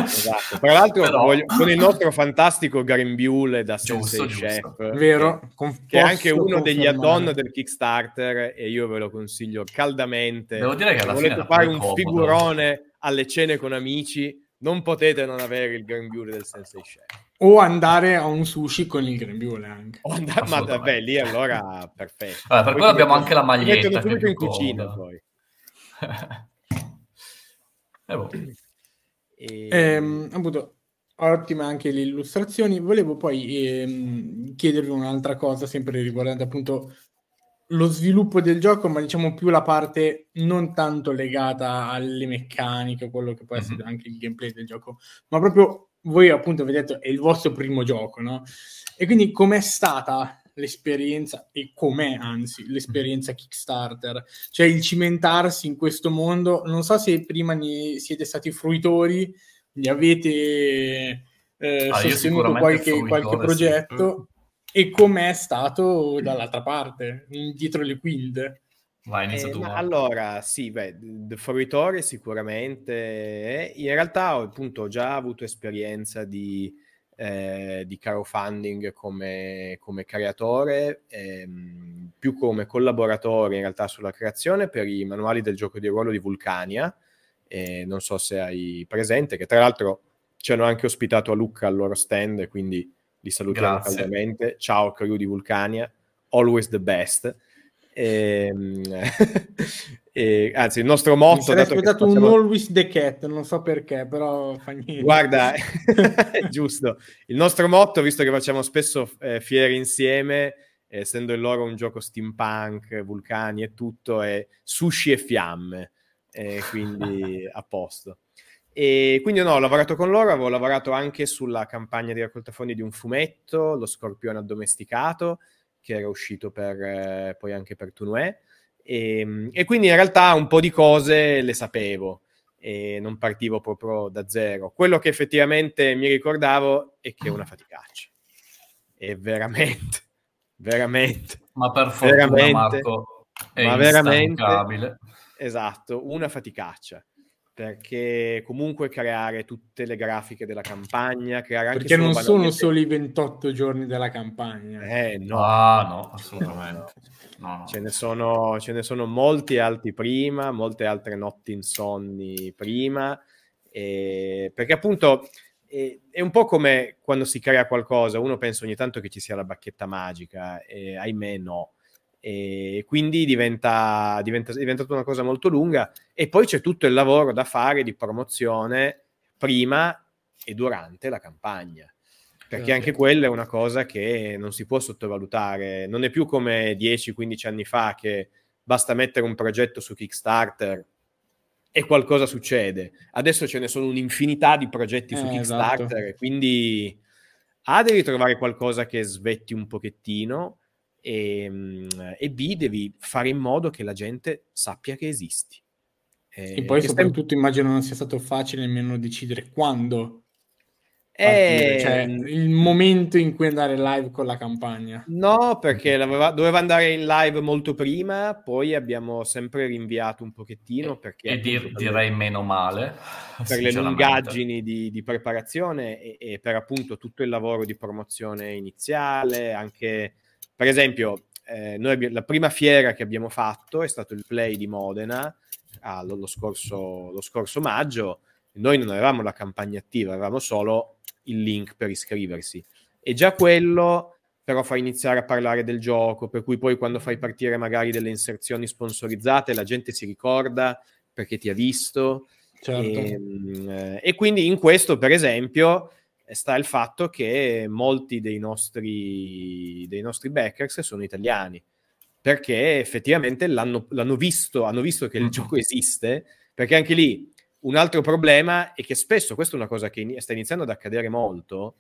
[SPEAKER 2] esatto. Tra l'altro Però... voglio, con il nostro fantastico Garimbiule da Sensei giusto, Chef,
[SPEAKER 1] giusto. Vero,
[SPEAKER 2] che, che è anche uno degli add-on del Kickstarter e io ve lo consiglio caldamente.
[SPEAKER 3] Devo dire che alla
[SPEAKER 2] Se volete fare un comodo. figurone alle cene con amici, non potete non avere il Garimbiule del Sensei Chef
[SPEAKER 1] O andare a un sushi con il grembiule anche.
[SPEAKER 2] O andare, ma vabbè, lì allora perfetto.
[SPEAKER 3] Allora, per quello abbiamo anche la maglietta.
[SPEAKER 2] Mettono subito in cucina poi. [laughs]
[SPEAKER 1] eh, boh. e... ehm, appunto, ottime anche le illustrazioni. Volevo poi ehm, chiedervi un'altra cosa, sempre riguardante appunto lo sviluppo del gioco, ma diciamo più la parte non tanto legata alle meccaniche, quello che può essere mm-hmm. anche il gameplay del gioco, ma proprio voi appunto avete detto è il vostro primo gioco, no? E quindi com'è stata l'esperienza, e com'è anzi l'esperienza Kickstarter? Cioè il cimentarsi in questo mondo, non so se prima ne siete stati fruitori, ne avete eh, ah, sostenuto qualche, qualche progetto, sì. e com'è stato dall'altra parte, dietro le quinte?
[SPEAKER 2] Vai, inizia eh, allora, sì, beh, The Fruitore sicuramente. In realtà ho appunto già avuto esperienza di, eh, di crowdfunding come, come creatore, ehm, più come collaboratore in realtà sulla creazione per i manuali del gioco di ruolo di Vulcania. Eh, non so se hai presente, che tra l'altro ci hanno anche ospitato a Lucca al loro stand, quindi li salutiamo Grazie. caldamente. Ciao crew di Vulcania, always the best. E, ehm, [laughs] e, anzi, il nostro motto.
[SPEAKER 1] Mi aspettato facciamo... un Always the Cat, non so perché, però fa niente.
[SPEAKER 2] Guarda, è [laughs] [laughs] giusto. Il nostro motto, visto che facciamo spesso eh, fiere insieme, essendo il loro un gioco steampunk, vulcani e tutto, è sushi e fiamme. Eh, quindi a posto. E quindi no, ho lavorato con loro, avevo lavorato anche sulla campagna di raccolta fondi di un fumetto, Lo scorpione addomesticato, che era uscito per, eh, poi anche per Tunue. E, ehm, e, quindi in realtà un po' di cose le sapevo e non partivo proprio da zero. Quello che effettivamente mi ricordavo è che è una faticaccia. È veramente, [laughs] veramente.
[SPEAKER 3] Ma per fortuna veramente, Marco è ma veramente,
[SPEAKER 2] esatto, una faticaccia perché comunque creare tutte le grafiche della campagna, creare anche
[SPEAKER 1] perché non sono solo i 28 giorni della campagna.
[SPEAKER 2] Eh, no,
[SPEAKER 3] ah, no, assolutamente.
[SPEAKER 2] No, no. Ce, ne sono, ce, ne sono, molti altri prima, molte altre notti insonni prima, e... perché appunto è, è, un po' come quando si crea qualcosa, uno pensa ogni tanto che ci sia la bacchetta magica, e ahimè no e quindi diventa, diventa, è diventata una cosa molto lunga. E poi c'è tutto il lavoro da fare di promozione prima e durante la campagna. Perché anche quella è una cosa che non si può sottovalutare. Non è più come 10-15 anni fa che basta mettere un progetto su Kickstarter e qualcosa succede. Adesso ce ne sono un'infinità di progetti eh, su Kickstarter esatto. quindi A devi trovare qualcosa che svetti un pochettino e, ehm, e B devi fare in modo che la gente sappia che esisti.
[SPEAKER 1] E, e poi soprattutto stai... immagino non sia stato facile nemmeno decidere quando
[SPEAKER 2] e...
[SPEAKER 1] cioè il momento in cui andare live con la campagna.
[SPEAKER 2] No, perché doveva andare in live molto prima, poi abbiamo sempre rinviato un pochettino. Perché,
[SPEAKER 3] e dir, direi meno male. [laughs]
[SPEAKER 2] Per le lungaggini di, di preparazione e, e, per appunto tutto il lavoro di promozione iniziale, anche per esempio, eh, noi abbiamo, la prima fiera che abbiamo fatto è stato il Play di Modena ah, lo, lo, scorso, lo scorso maggio. Noi non avevamo la campagna attiva, avevamo solo il link per iscriversi. E già quello però fa iniziare a parlare del gioco, per cui poi quando fai partire magari delle inserzioni sponsorizzate la gente si ricorda perché ti ha visto.
[SPEAKER 1] Certo.
[SPEAKER 2] E, ehm, eh, e quindi in questo, per esempio, sta il fatto che molti dei nostri, dei nostri backers sono italiani, perché effettivamente l'hanno, l'hanno visto, hanno visto che il mm. gioco esiste, perché anche lì un altro problema è che spesso, questa è una cosa che sta iniziando ad accadere molto,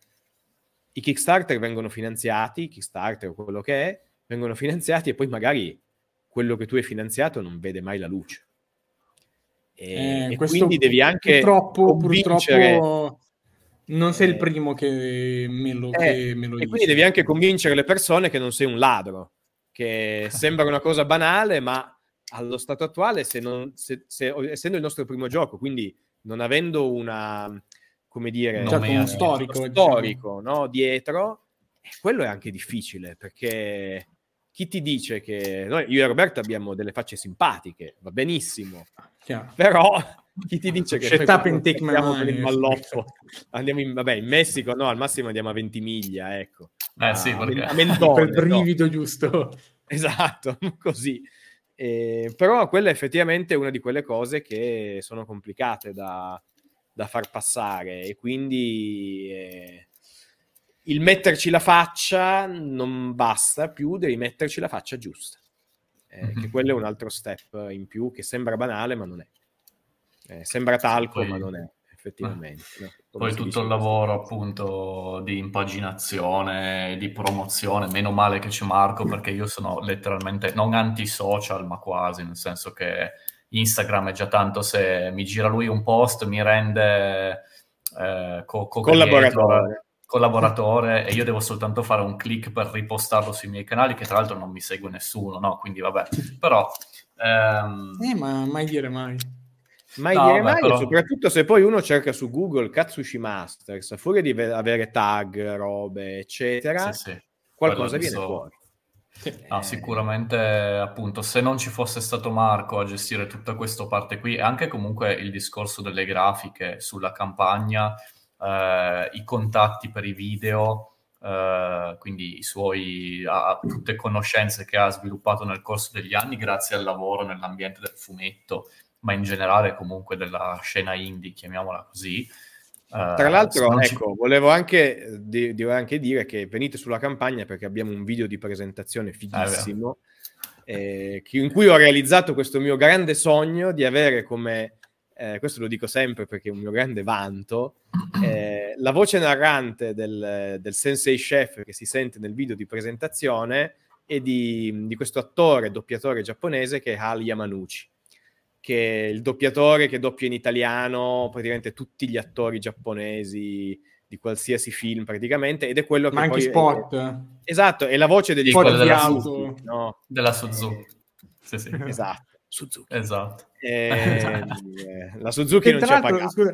[SPEAKER 2] i Kickstarter vengono finanziati, Kickstarter o quello che è, vengono finanziati e poi magari quello che tu hai finanziato non vede mai la luce. E, eh, e quindi devi anche
[SPEAKER 1] purtroppo, purtroppo non sei il eh. primo che me lo, eh, che me lo
[SPEAKER 2] E dice. quindi devi anche convincere le persone che non sei un ladro, che [laughs] sembra una cosa banale, ma allo stato attuale, se non, se, se, essendo il nostro primo gioco, quindi non avendo una, come dire,
[SPEAKER 1] certo, uno storico,
[SPEAKER 2] uno storico diciamo. no, dietro, eh, quello è anche difficile, perché chi ti dice che noi, io e Roberto abbiamo delle facce simpatiche, va benissimo,
[SPEAKER 1] Chiaro.
[SPEAKER 2] però chi ti dice che
[SPEAKER 1] Shut up and take my
[SPEAKER 2] andiamo per
[SPEAKER 1] money.
[SPEAKER 2] il malloppo? Andiamo in, vabbè, in Messico no, al massimo andiamo a Ventimiglia, ecco.
[SPEAKER 3] Eh sì,
[SPEAKER 2] A-
[SPEAKER 3] perché-
[SPEAKER 2] a [laughs] Mentone,
[SPEAKER 1] Quel
[SPEAKER 2] no.
[SPEAKER 1] brivido giusto.
[SPEAKER 2] Esatto, [laughs] così. Eh, però quella è effettivamente una di quelle cose che sono complicate da, da far passare e quindi eh, il metterci la faccia non basta più, devi metterci la faccia giusta. Eh,
[SPEAKER 3] Mhm.
[SPEAKER 2] Che quello è un altro step in più che sembra banale ma non è. Eh, sembra talco
[SPEAKER 3] poi-
[SPEAKER 2] ma non è, effettivamente. no? [laughs]
[SPEAKER 3] Poi tutto
[SPEAKER 2] dice
[SPEAKER 3] il lavoro appunto di impaginazione, di promozione, meno male che c'è Marco perché io sono letteralmente non anti-social ma quasi, nel senso che Instagram è già tanto se mi gira lui un post mi rende eh, co- co-
[SPEAKER 2] Collaboratore.
[SPEAKER 3] collaboratore e io devo soltanto fare un click per ripostarlo sui miei canali che tra l'altro non mi segue nessuno, no? Quindi vabbè, però... ehm,
[SPEAKER 1] Eh, ma mai dire mai.
[SPEAKER 2] Mai
[SPEAKER 3] No,
[SPEAKER 2] dire mai,
[SPEAKER 3] però-
[SPEAKER 2] soprattutto se poi uno cerca su Google Katsushi Masters, a furia di ave- avere tag, robe, eccetera,
[SPEAKER 3] sì, sì.
[SPEAKER 2] qualcosa viene fuori.
[SPEAKER 3] No,
[SPEAKER 2] Eh,
[SPEAKER 3] sicuramente appunto se non ci fosse stato Marco a gestire tutta questa parte qui e anche comunque il discorso delle grafiche sulla campagna, eh, i contatti per i video, eh, quindi i suoi, ha- tutte conoscenze che ha sviluppato nel corso degli anni grazie al lavoro nell'ambiente del fumetto, ma in generale comunque della scena indie, chiamiamola così. Eh,
[SPEAKER 2] Tra l'altro,
[SPEAKER 3] ci-
[SPEAKER 2] ecco, volevo anche, eh, di- devo anche dire che venite sulla campagna perché abbiamo un video di presentazione fighissimo eh, in cui ho realizzato questo mio grande sogno di avere come, eh, questo lo dico sempre perché è un mio grande vanto, eh, la voce narrante del, del sensei chef che si sente nel video di presentazione e di, di questo attore, doppiatore giapponese che è Hal Yamanuchi che è il doppiatore che doppia in italiano praticamente tutti gli attori giapponesi di qualsiasi film praticamente ed è quello che
[SPEAKER 1] Ma anche
[SPEAKER 2] poi
[SPEAKER 1] spot.
[SPEAKER 2] esatto, è la voce degli
[SPEAKER 3] Spot
[SPEAKER 1] auto.
[SPEAKER 2] auto, no?
[SPEAKER 3] della Suzuki. Sì, sì,
[SPEAKER 2] Esatto, Suzuki.
[SPEAKER 3] esatto.
[SPEAKER 2] Eh, [laughs] la Suzuki
[SPEAKER 1] Che
[SPEAKER 2] non ci ha pagato
[SPEAKER 1] scusa.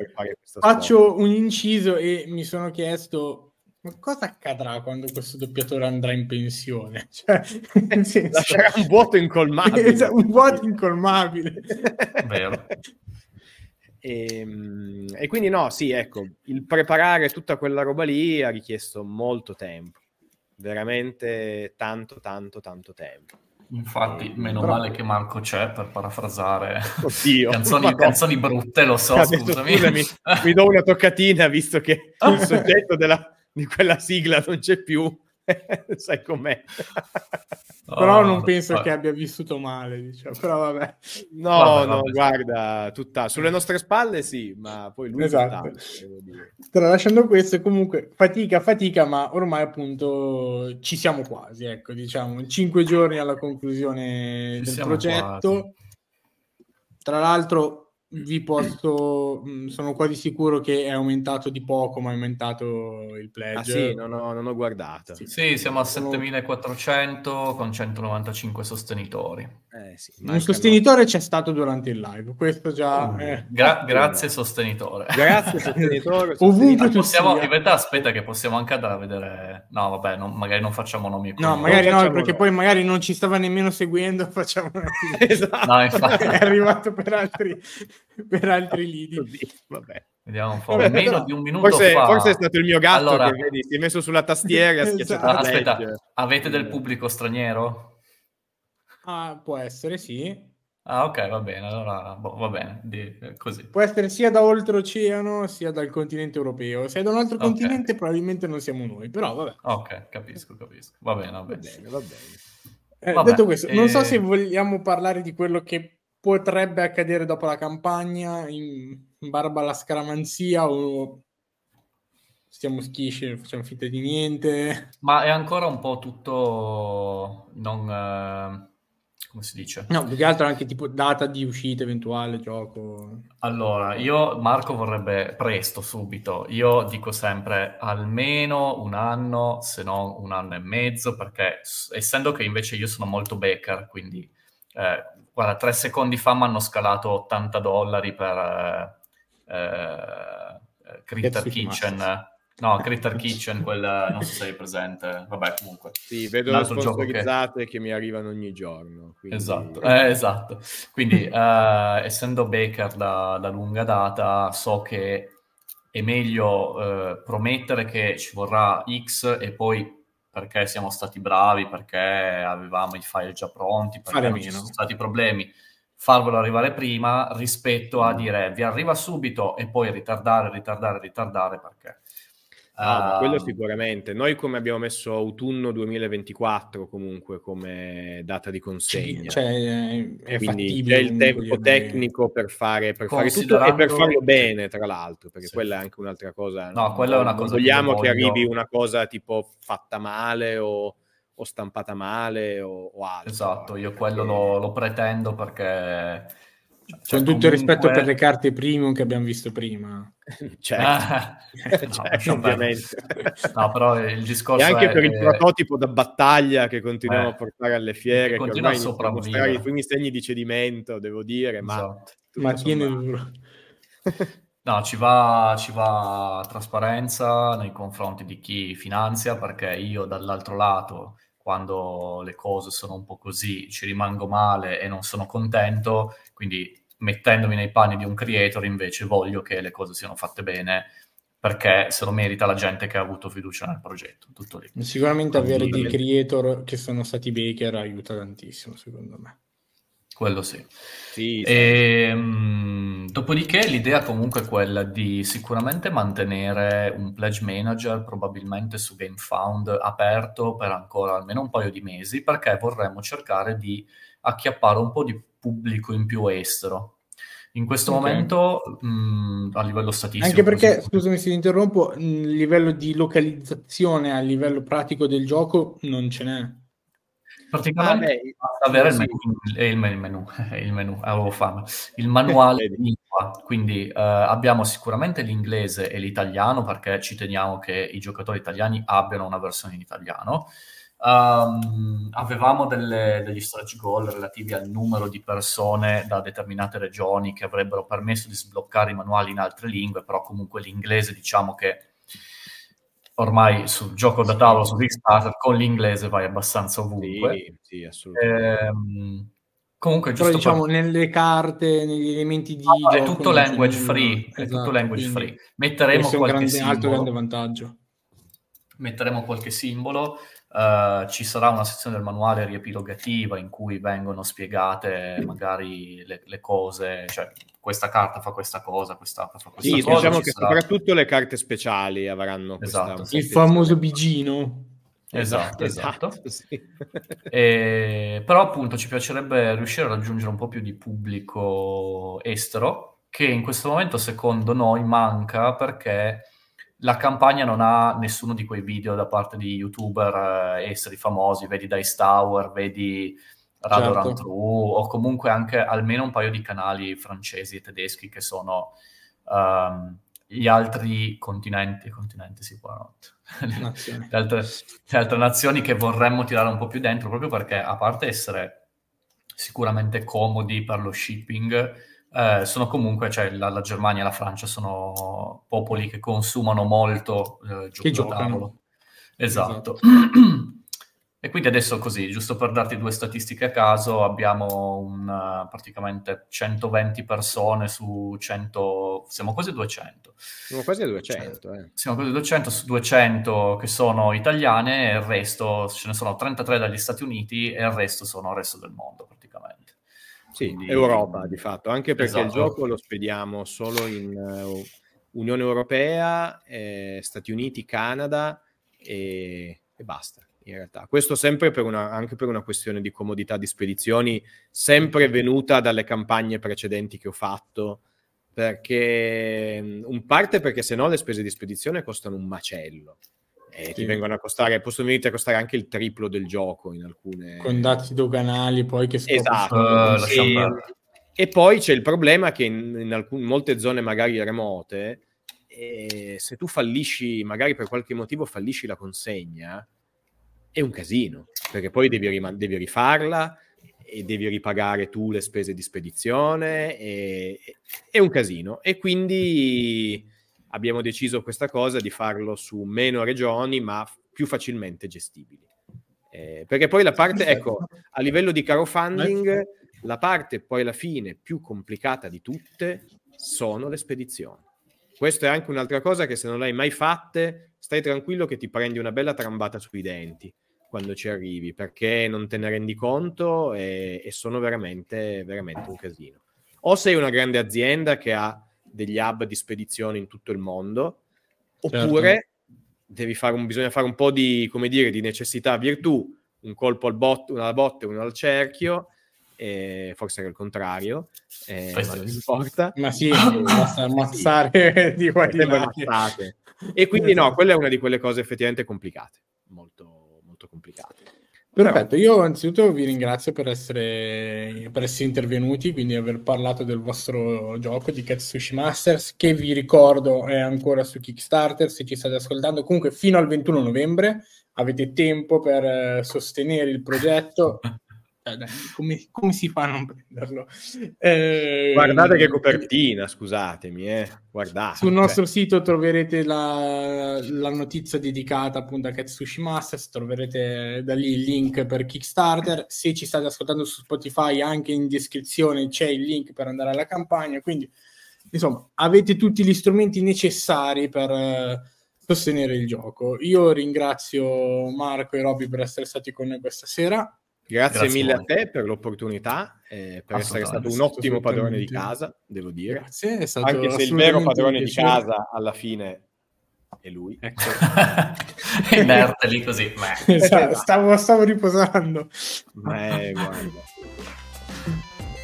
[SPEAKER 1] Faccio un inciso e mi sono chiesto ma cosa accadrà quando questo doppiatore andrà in pensione? [laughs] Cioè, nel senso-
[SPEAKER 2] Lascerà un vuoto incolmabile. [laughs]
[SPEAKER 1] Esatto, un vuoto incolmabile.
[SPEAKER 3] Vero. [laughs]
[SPEAKER 2] E, mm, e quindi no, sì, ecco, il preparare tutta quella roba lì ha richiesto molto tempo, veramente tanto, tanto, tanto tempo.
[SPEAKER 3] Infatti, meno
[SPEAKER 2] Però-
[SPEAKER 3] male che Marco c'è per parafrasare
[SPEAKER 2] Oddio,
[SPEAKER 3] canzoni, canzoni brutte, lo so, scusami.
[SPEAKER 2] scusami, mi do una toccatina visto che il soggetto della- di quella sigla non c'è più. [laughs] Sai com'è? [laughs]
[SPEAKER 1] Però
[SPEAKER 3] Oh,
[SPEAKER 1] non penso
[SPEAKER 3] vabbè.
[SPEAKER 1] che abbia vissuto male, diciamo. Però vabbè.
[SPEAKER 2] No,
[SPEAKER 3] Vabbè,
[SPEAKER 2] no,
[SPEAKER 3] vabbè.
[SPEAKER 2] guarda, tutta sulle nostre spalle sì, ma poi lui
[SPEAKER 1] Esatto.
[SPEAKER 2] tutt'altro, devo dire.
[SPEAKER 1] Tralasciando questo, comunque, fatica, fatica, ma ormai appunto ci siamo quasi, ecco, diciamo, cinque giorni alla conclusione
[SPEAKER 3] Ci
[SPEAKER 1] del progetto. Tra l'altro, vi posso, mh, sono quasi sicuro che è aumentato di poco, ma è aumentato il pledge.
[SPEAKER 2] Ah sì, non ho, non ho guardato.
[SPEAKER 1] Sì.
[SPEAKER 3] Sì, siamo a
[SPEAKER 1] Sono-
[SPEAKER 3] 7400 con 195 sostenitori.
[SPEAKER 2] Eh, sì,
[SPEAKER 1] Un sostenitore c'è stato durante il live, questo già...
[SPEAKER 2] Oh,
[SPEAKER 1] eh.
[SPEAKER 3] Gra- grazie sostenitore.
[SPEAKER 2] Grazie, [laughs] sostenitore.
[SPEAKER 1] Ovunque tu
[SPEAKER 3] Possiamo,
[SPEAKER 1] sia.
[SPEAKER 3] in realtà aspetta che possiamo anche andare a vedere... No, vabbè, non- magari non facciamo nomi.
[SPEAKER 1] No, magari no, perché poi magari non ci stava nemmeno seguendo, [laughs] facciamo. [laughs]
[SPEAKER 2] Esatto.
[SPEAKER 3] No, infatti.
[SPEAKER 1] è arrivato per altri, [laughs] per altri [laughs] lidi.
[SPEAKER 2] Così, vabbè.
[SPEAKER 3] Vediamo un po'.
[SPEAKER 2] Vabbè,
[SPEAKER 3] Meno
[SPEAKER 2] però
[SPEAKER 3] di un minuto
[SPEAKER 2] forse,
[SPEAKER 3] fa...
[SPEAKER 2] forse è stato il mio gatto
[SPEAKER 3] Allora-
[SPEAKER 2] che vedi, si è messo sulla tastiera e ha
[SPEAKER 1] Esatto.
[SPEAKER 2] la
[SPEAKER 3] Aspetta,
[SPEAKER 2] legge.
[SPEAKER 3] avete del pubblico straniero?
[SPEAKER 1] Ah, può essere, sì.
[SPEAKER 3] Ah, ok, va bene, allora boh, va bene, di- eh, così.
[SPEAKER 1] Può essere sia da oltreoceano sia dal continente europeo. Se è da un altro
[SPEAKER 3] Ok.
[SPEAKER 1] continente, probabilmente non siamo noi, però vabbè.
[SPEAKER 3] Ok, capisco, capisco. Va bene, va
[SPEAKER 2] Va
[SPEAKER 3] bene.
[SPEAKER 2] bene, va bene.
[SPEAKER 1] Eh,
[SPEAKER 3] Vabbè,
[SPEAKER 1] detto questo, non so
[SPEAKER 3] eh,
[SPEAKER 1] se vogliamo parlare di quello che potrebbe accadere dopo la campagna in, barba alla scaramanzia o stiamo schisci, facciamo finta di niente.
[SPEAKER 3] Ma è ancora un po' tutto non... eh, come si dice?
[SPEAKER 1] No, più che altro anche tipo data di uscita eventuale, gioco.
[SPEAKER 3] Allora, io, Marco vorrebbe presto, subito. Io dico sempre almeno un anno, se non un anno e mezzo, perché essendo che invece io sono molto backer, quindi, eh, guarda, tre secondi fa mi hanno scalato 80 dollari per eh, eh, Critter
[SPEAKER 1] Katsuki
[SPEAKER 3] Kitchen. No, Critter Kitchen, quel, non so se sei presente. Vabbè, comunque.
[SPEAKER 2] Sì, vedo le sponsorizzate che... che... mi arrivano ogni giorno.
[SPEAKER 3] Quindi... Esatto, eh, esatto. Quindi, eh, essendo Baker da, da, lunga data, so che è meglio eh, promettere che ci vorrà X e poi perché siamo stati bravi, perché avevamo i file già pronti, perché non ci sono stati problemi, farvelo arrivare prima rispetto a dire vi arriva subito e poi ritardare, ritardare, ritardare perché
[SPEAKER 2] Ah, uh, quello sicuramente. Noi come abbiamo messo autunno 2024 comunque come data di consegna.
[SPEAKER 1] Cioè, è
[SPEAKER 2] Quindi c'è il tempo tecnico per fare, per fare tutto e per farlo bene, tra l'altro, perché sì. quella è anche un'altra cosa.
[SPEAKER 3] No, quella è una cosa.
[SPEAKER 2] Vogliamo che, che arrivi una cosa tipo fatta male o, o stampata male o, o altro.
[SPEAKER 3] Esatto, io quello lo, lo pretendo perché
[SPEAKER 1] cioè, Con tutto comunque... il rispetto per le carte premium che abbiamo visto prima. [laughs]
[SPEAKER 2] certo, ah, [laughs] certo ovviamente.
[SPEAKER 3] No, però il discorso
[SPEAKER 2] E anche
[SPEAKER 3] è...
[SPEAKER 2] per il prototipo da battaglia che continuiamo eh, a portare alle fiere, che,
[SPEAKER 3] che ormai mostrare
[SPEAKER 2] i primi segni di cedimento, devo dire, ma... Esatto.
[SPEAKER 1] Ma tiene duro. [laughs]
[SPEAKER 3] No, ci va, ci va trasparenza nei confronti di chi finanzia, perché io dall'altro lato quando le cose sono un po' così, ci rimango male e non sono contento, quindi mettendomi nei panni di un creator invece voglio che le cose siano fatte bene perché se lo merita la gente che ha avuto fiducia nel progetto. Tutto lì.
[SPEAKER 1] Sicuramente avere dei creator che sono stati baker aiuta tantissimo, secondo me.
[SPEAKER 3] Quello sì. sì, e, sì. Mh, dopodiché l'idea comunque è quella di sicuramente mantenere un pledge manager probabilmente su GameFound aperto per ancora almeno un paio di mesi perché vorremmo cercare di acchiappare un po' di pubblico in più estero. In questo okay. momento, mh, a livello statistico...
[SPEAKER 1] Anche perché, così... scusami se ti interrompo, il livello di localizzazione a livello pratico del gioco non ce n'è.
[SPEAKER 3] Praticamente ah, beh, basta avere il menu, il, il menu, [laughs] il menu, avevo fame, il manuale di lingua, quindi eh, abbiamo sicuramente l'inglese e l'italiano perché ci teniamo che i giocatori italiani abbiano una versione in italiano, Um, avevamo delle, degli stretch goal relativi al numero di persone da determinate regioni che avrebbero permesso di sbloccare i manuali in altre lingue, però comunque l'inglese diciamo che ormai sul gioco da tavolo su Kickstarter con l'inglese vai abbastanza ovunque.
[SPEAKER 2] Sì, sì assolutamente. Ehm,
[SPEAKER 3] comunque,
[SPEAKER 1] giusto Però diciamo per... nelle carte, negli elementi di...
[SPEAKER 3] Ah, è tutto language free, esatto, è tutto language free. Metteremo qualche grande, simbolo. altro grande vantaggio. Metteremo qualche simbolo Uh, ci sarà una sezione del manuale riepilogativa in cui vengono spiegate magari le, le, cose, cioè questa carta fa questa cosa, questa fa questa
[SPEAKER 2] sì,
[SPEAKER 3] cosa.
[SPEAKER 2] Diciamo che sarà... soprattutto le carte speciali avranno
[SPEAKER 1] esatto, questa... Il famoso bigino.
[SPEAKER 3] Esatto, esatto. esatto [laughs] sì. e, però appunto ci piacerebbe riuscire a raggiungere un po' più di pubblico estero, che in questo momento secondo noi manca perché la campagna non ha nessuno di quei video da parte di youtuber eh, esteri famosi, vedi Dice Tower, vedi Radorant certo. True, o comunque anche almeno un paio di canali francesi e tedeschi che sono um, gli altri continenti, continenti sì, le, altre, le altre nazioni che vorremmo tirare un po' più dentro, proprio perché a parte essere sicuramente comodi per lo shipping, eh, sono comunque, cioè la, la, Germania e la Francia sono popoli che consumano molto eh, gioco da tavolo. Esatto. esatto. [clears throat] e quindi adesso così, giusto per darti due statistiche a caso, abbiamo un, uh, praticamente 120 persone su 100, siamo quasi 200.
[SPEAKER 2] Siamo quasi a 200, cioè, eh.
[SPEAKER 3] Siamo quasi a 200 su 200 che sono italiane e il resto, ce ne sono 33 dagli Stati Uniti e il resto sono il resto del mondo praticamente.
[SPEAKER 2] Sì, Quindi... Europa di fatto, anche perché esatto. il gioco lo spediamo solo in uh, Unione Europea, eh, Stati Uniti, Canada e, e, basta. In realtà, questo sempre per una, anche per una questione di comodità di spedizioni, sempre venuta dalle campagne precedenti che ho fatto, perché in parte perché se no le spese di spedizione costano un macello. E sì. ti vengono a costare, possono venire a costare anche il triplo del gioco in alcune...
[SPEAKER 1] Con dati doganali poi che
[SPEAKER 2] Esatto, uh, sì. E poi c'è il problema che in, in, alcune, molte zone magari remote, eh, se tu fallisci, magari per qualche motivo fallisci la consegna, è un casino, perché poi devi, rim- devi rifarla e devi ripagare tu le spese di spedizione, e, è un casino. E quindi abbiamo deciso questa cosa di farlo su meno regioni, ma più facilmente gestibili. Eh, perché poi la parte, ecco, a livello di caro funding, la parte poi alla fine più complicata di tutte sono le spedizioni. Questo è anche un'altra cosa che se non l'hai mai fatte, stai tranquillo che ti prendi una bella trambata sui denti quando ci arrivi, perché non te ne rendi conto e, e sono veramente, veramente un casino. O sei una grande azienda che ha degli hub di spedizione in tutto il mondo, oppure certo. devi fare un, bisogna fare un po' di, come dire, di necessità virtù, un colpo al bot, una alla botte, uno al cerchio, eh, forse era il contrario, eh, ma non importa.
[SPEAKER 1] Ma sì, [laughs] basta ammazzare [laughs] di qua di
[SPEAKER 2] E quindi no, quella è una di quelle cose effettivamente complicate, molto, molto complicate.
[SPEAKER 1] Perfetto, io anzitutto vi ringrazio per essere, per essere, intervenuti, quindi aver parlato del vostro gioco di Katsushi Masters, che vi ricordo è ancora su Kickstarter, se ci state ascoltando, comunque fino al 21 novembre avete tempo per eh, sostenere il progetto [laughs] eh, dai, come, come, si fa a non prenderlo?
[SPEAKER 2] Eh, Guardate che copertina, scusatemi. Eh. Guardate.
[SPEAKER 1] Sul nostro cioè. sito troverete la, la, notizia dedicata appunto a Katsushi Masters, troverete da lì il link per Kickstarter. Se ci state ascoltando su Spotify, anche in descrizione c'è il link per andare alla campagna. Quindi, insomma, avete tutti gli strumenti necessari per uh, sostenere il gioco. Io ringrazio Marco e Robby per essere stati con noi questa sera.
[SPEAKER 2] Grazie, Grazie mille a te per l'opportunità, eh, per essere stato un ottimo padrone di casa, devo dire.
[SPEAKER 1] Grazie, è
[SPEAKER 2] stato Anche se il vero padrone di casa alla fine è lui. Ecco. [laughs]
[SPEAKER 3] Lì così. [laughs]
[SPEAKER 1] Esatto, stavo, stavo, riposando.
[SPEAKER 2] Beh,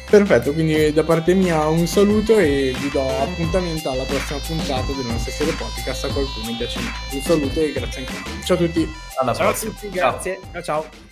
[SPEAKER 1] Perfetto, quindi da parte mia un saluto e vi do appuntamento alla prossima puntata del nostro serie podcast a qualcuno mi piace. Un saluto e grazie ancora. Ciao a tutti.
[SPEAKER 3] Alla ciao prossima.
[SPEAKER 2] a tutti, grazie. ciao. ciao.